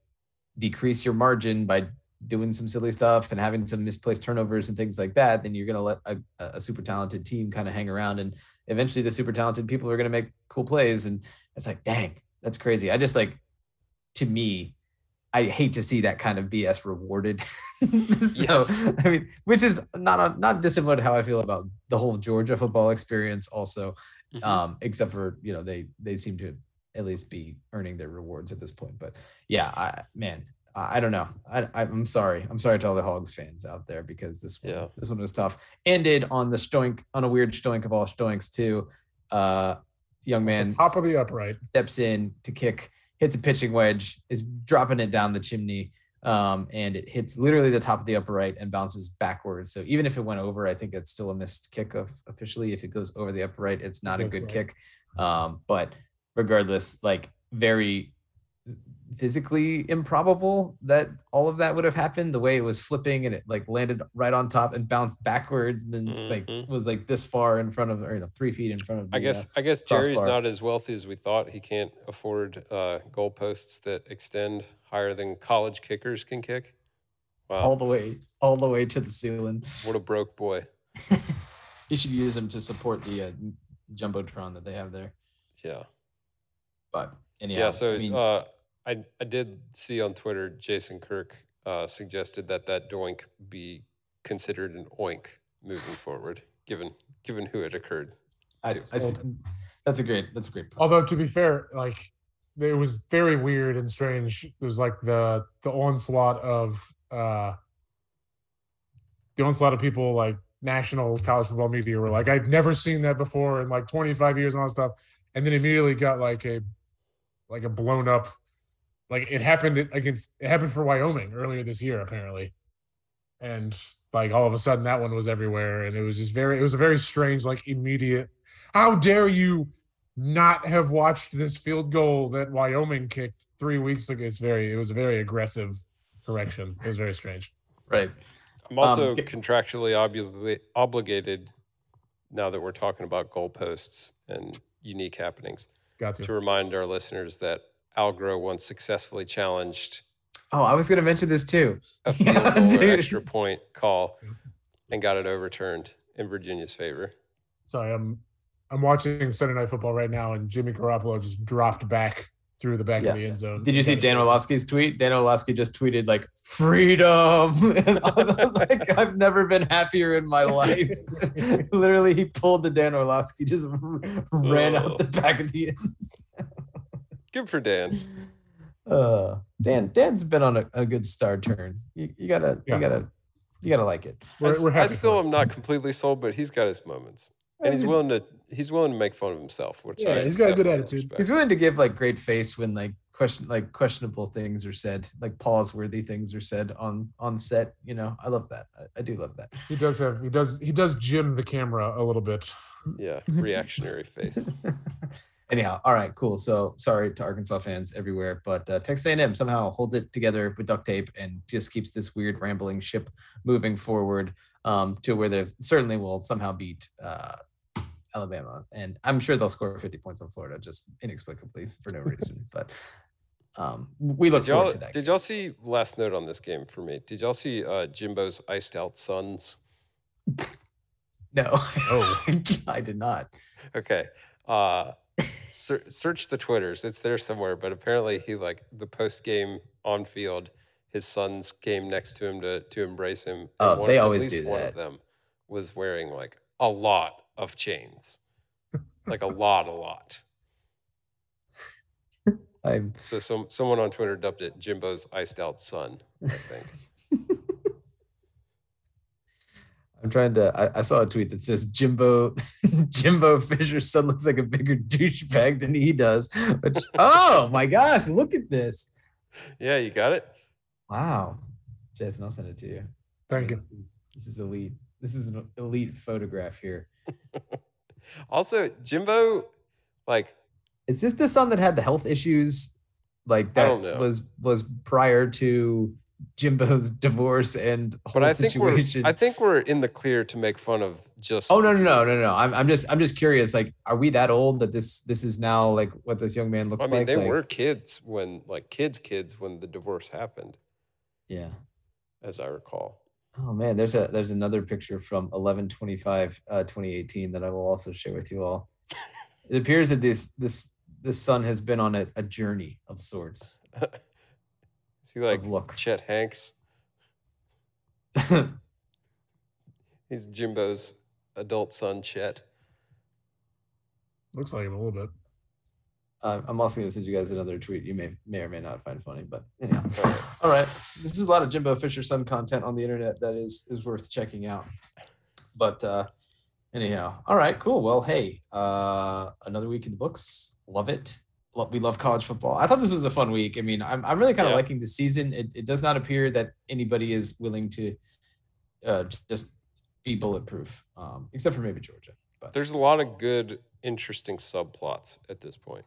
decrease your margin by doing some silly stuff and having some misplaced turnovers and things like that then you're going to let a, a super talented team kind of hang around and eventually the super talented people are going to make cool plays and it's like dang that's crazy i just like to me I hate to see that kind of BS rewarded. (laughs) so Yes. I mean, which is not a, not dissimilar to how I feel about the whole Georgia football experience. Also, Mhm. um, except for you know they they seem to at least be earning their rewards at this point. But yeah, I man, I, I don't know. I, I'm sorry. I'm sorry to all the Hogs fans out there because this one, Yeah. this one was tough. Ended on the stoink on a weird stoink of all stoinks too. Uh, young man top of the upright. steps in to kick, hits a pitching wedge, is dropping it down the chimney, um, and it hits literally the top of the upright and bounces backwards. So even if it went over, I think it's still a missed kick of officially. If it goes over the upright, it's not a good right. kick. Um, but regardless, like very physically improbable that all of that would have happened the way it was flipping and it like landed right on top and bounced backwards and then like Mhm. was like this far in front of or you know three feet in front of I guess uh, I guess Jerry's crossbar. not as wealthy as we thought. He can't afford uh, goalposts that extend higher than college kickers can kick. Wow, all the way all the way to the ceiling what a broke boy. (laughs) you should use them to support the uh, jumbotron that they have there. Yeah. But anyhow, Yeah, so I mean, uh, I I did see on Twitter Jason Kirk uh, suggested that that doink be considered an oink moving forward, given given who it occurred. I, too. I see, that's a great that's a great plan. Although to be fair, like it was very weird and strange. It was like the the onslaught of uh the onslaught of people like national college football media were like, I've never seen that before in like 25 years and all that stuff. And then immediately got like a like a blown up like it happened against it happened for Wyoming earlier this year, apparently. And like all of a sudden that one was everywhere. And it was just very it was a very strange, like immediate how dare you not have watched this field goal that Wyoming kicked three weeks ago? It's very, it was a very aggressive correction. It was very strange. right. I'm also um, ge- contractually obli- obligated now that we're talking about goalposts and unique happenings Got to to. remind our listeners that Al Groh once successfully challenged Oh, I was gonna mention this too. a (laughs) field Yeah, goal or extra point call and got it overturned in Virginia's favor. Sorry, I'm I'm watching Sunday Night Football right now, and Jimmy Garoppolo just dropped back through the back Yeah. of the end zone. Did you see Dan safety. Orlovsky's tweet? Dan Orlovsky just tweeted like freedom. (laughs) and I was (laughs) like, I've never been happier in my life. Literally, he pulled the Dan Orlovsky, just r- ran Oh. out the back of the ends. Good for Dan. (laughs) Uh, Dan, Dan's been on a, a good star turn. You, you gotta, Yeah. you gotta, you gotta like it. I, We're, we're I still am not completely sold, but he's got his moments, and he's willing to he's willing to make fun of himself. Which Yeah, he's got a good definitely attitude. respect. He's willing to give like great face when like question like questionable things are said, like pause worthy things are said on on set. You know, I love that. I, I do love that. He does have he does he does Jim the camera a little bit. yeah, reactionary face. (laughs) Anyhow, all right, cool. So sorry to Arkansas fans everywhere, but uh, Texas A&M somehow holds it together with duct tape and just keeps this weird rambling ship moving forward um, to where they certainly will somehow beat uh, Alabama, and I'm sure they'll score 50 points on Florida just inexplicably for no reason. (laughs) but um, we look Did forward to that. did y'all see last note on this game for me? Did y'all see uh, Jimbo's iced out sons? (laughs) no, Oh. (laughs) I did not. Okay. Uh, ser- search the Twitters. It's there somewhere. But apparently, he like the post game on field. His sons came next to him to to embrace him. Oh, one- they always do One that. of them was wearing like a lot of chains, like a lot, a lot. (laughs) I'm So some someone on Twitter dubbed it Jimbo's iced out son. I think. (laughs) I'm trying to. I, I saw a tweet that says Jimbo (laughs) Jimbo Fisher's son looks like a bigger douchebag than he does. Which (laughs) oh my gosh, look at this! yeah, you got it. Wow, Jason, I'll send it to you. Thank you. This is, this is elite. This is an elite photograph here. (laughs) Also, Jimbo, like Is this the son that had the health issues? Like I that don't know. was was prior to Jimbo's divorce and whole but I think situation. we're I think we're in the clear to make fun of just Oh no no no no no! I'm, I'm just I'm just curious. Like, are we that old that this this is now like what this young man looks like? I mean, like? they Like, were kids when, like, kids, kids when the divorce happened, Yeah. as I recall. Oh man, there's a there's another picture from 1125 uh 2018 that I will also share with you all. It appears that this this this son has been on a, a journey of sorts. (laughs) Is he like looks. Chet Hanks? (laughs) He's Jimbo's adult son, Chet. Looks like him a little bit. Uh, I'm also going to send you guys another tweet you may may or may not find funny, but anyhow. All right. (laughs) All right, this is a lot of Jimbo Fisher son content on the internet that is is worth checking out. But uh, anyhow, all right, cool. Well, hey, uh, another week in the books. Love it. We love college football. I thought this was a fun week. I mean, I'm I'm really kind of Yeah. liking the season. It, it does not appear that anybody is willing to uh, just be bulletproof, um, except for maybe Georgia. But There's a lot of good, interesting subplots at this point.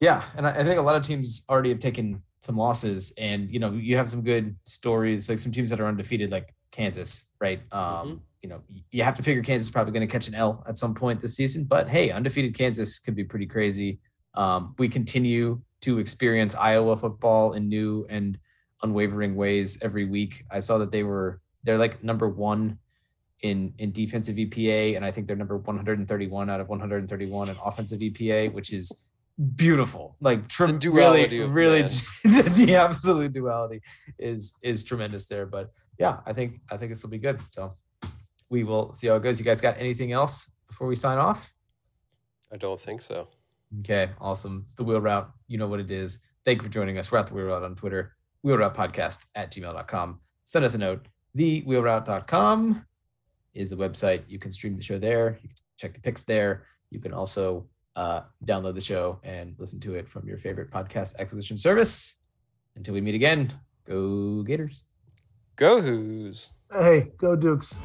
Yeah, and I, I think a lot of teams already have taken some losses, and you know you have some good stories, like some teams that are undefeated, like Kansas, right? Um, Mhm. You know, you have to figure Kansas is probably going to catch an L at some point this season, but hey, undefeated Kansas could be pretty crazy. Um, we continue to experience Iowa football in new and unwavering ways every week. I saw that they were they're like number one in in defensive EPA, and I think they're number 131 out of 131 in offensive EPA, which is beautiful. Like trem- duality really, really, (laughs) the absolute duality is is tremendous there. But yeah, I think I think this will be good. So we will see how it goes. You guys got anything else before we sign off? I don't think so. Okay, awesome. It's the Wheel Route. You know what it is. Thank you for joining us. We're at the Wheel Route on Twitter, Wheel Route Podcast at gmail.com. Send us a note. Thewheelroute.com is the website. You can stream the show there. You can check the pics there. You can also uh, download the show and listen to it from your favorite podcast acquisition service. Until we meet again, go Gators. Go Hoos. Hey, go Dukes.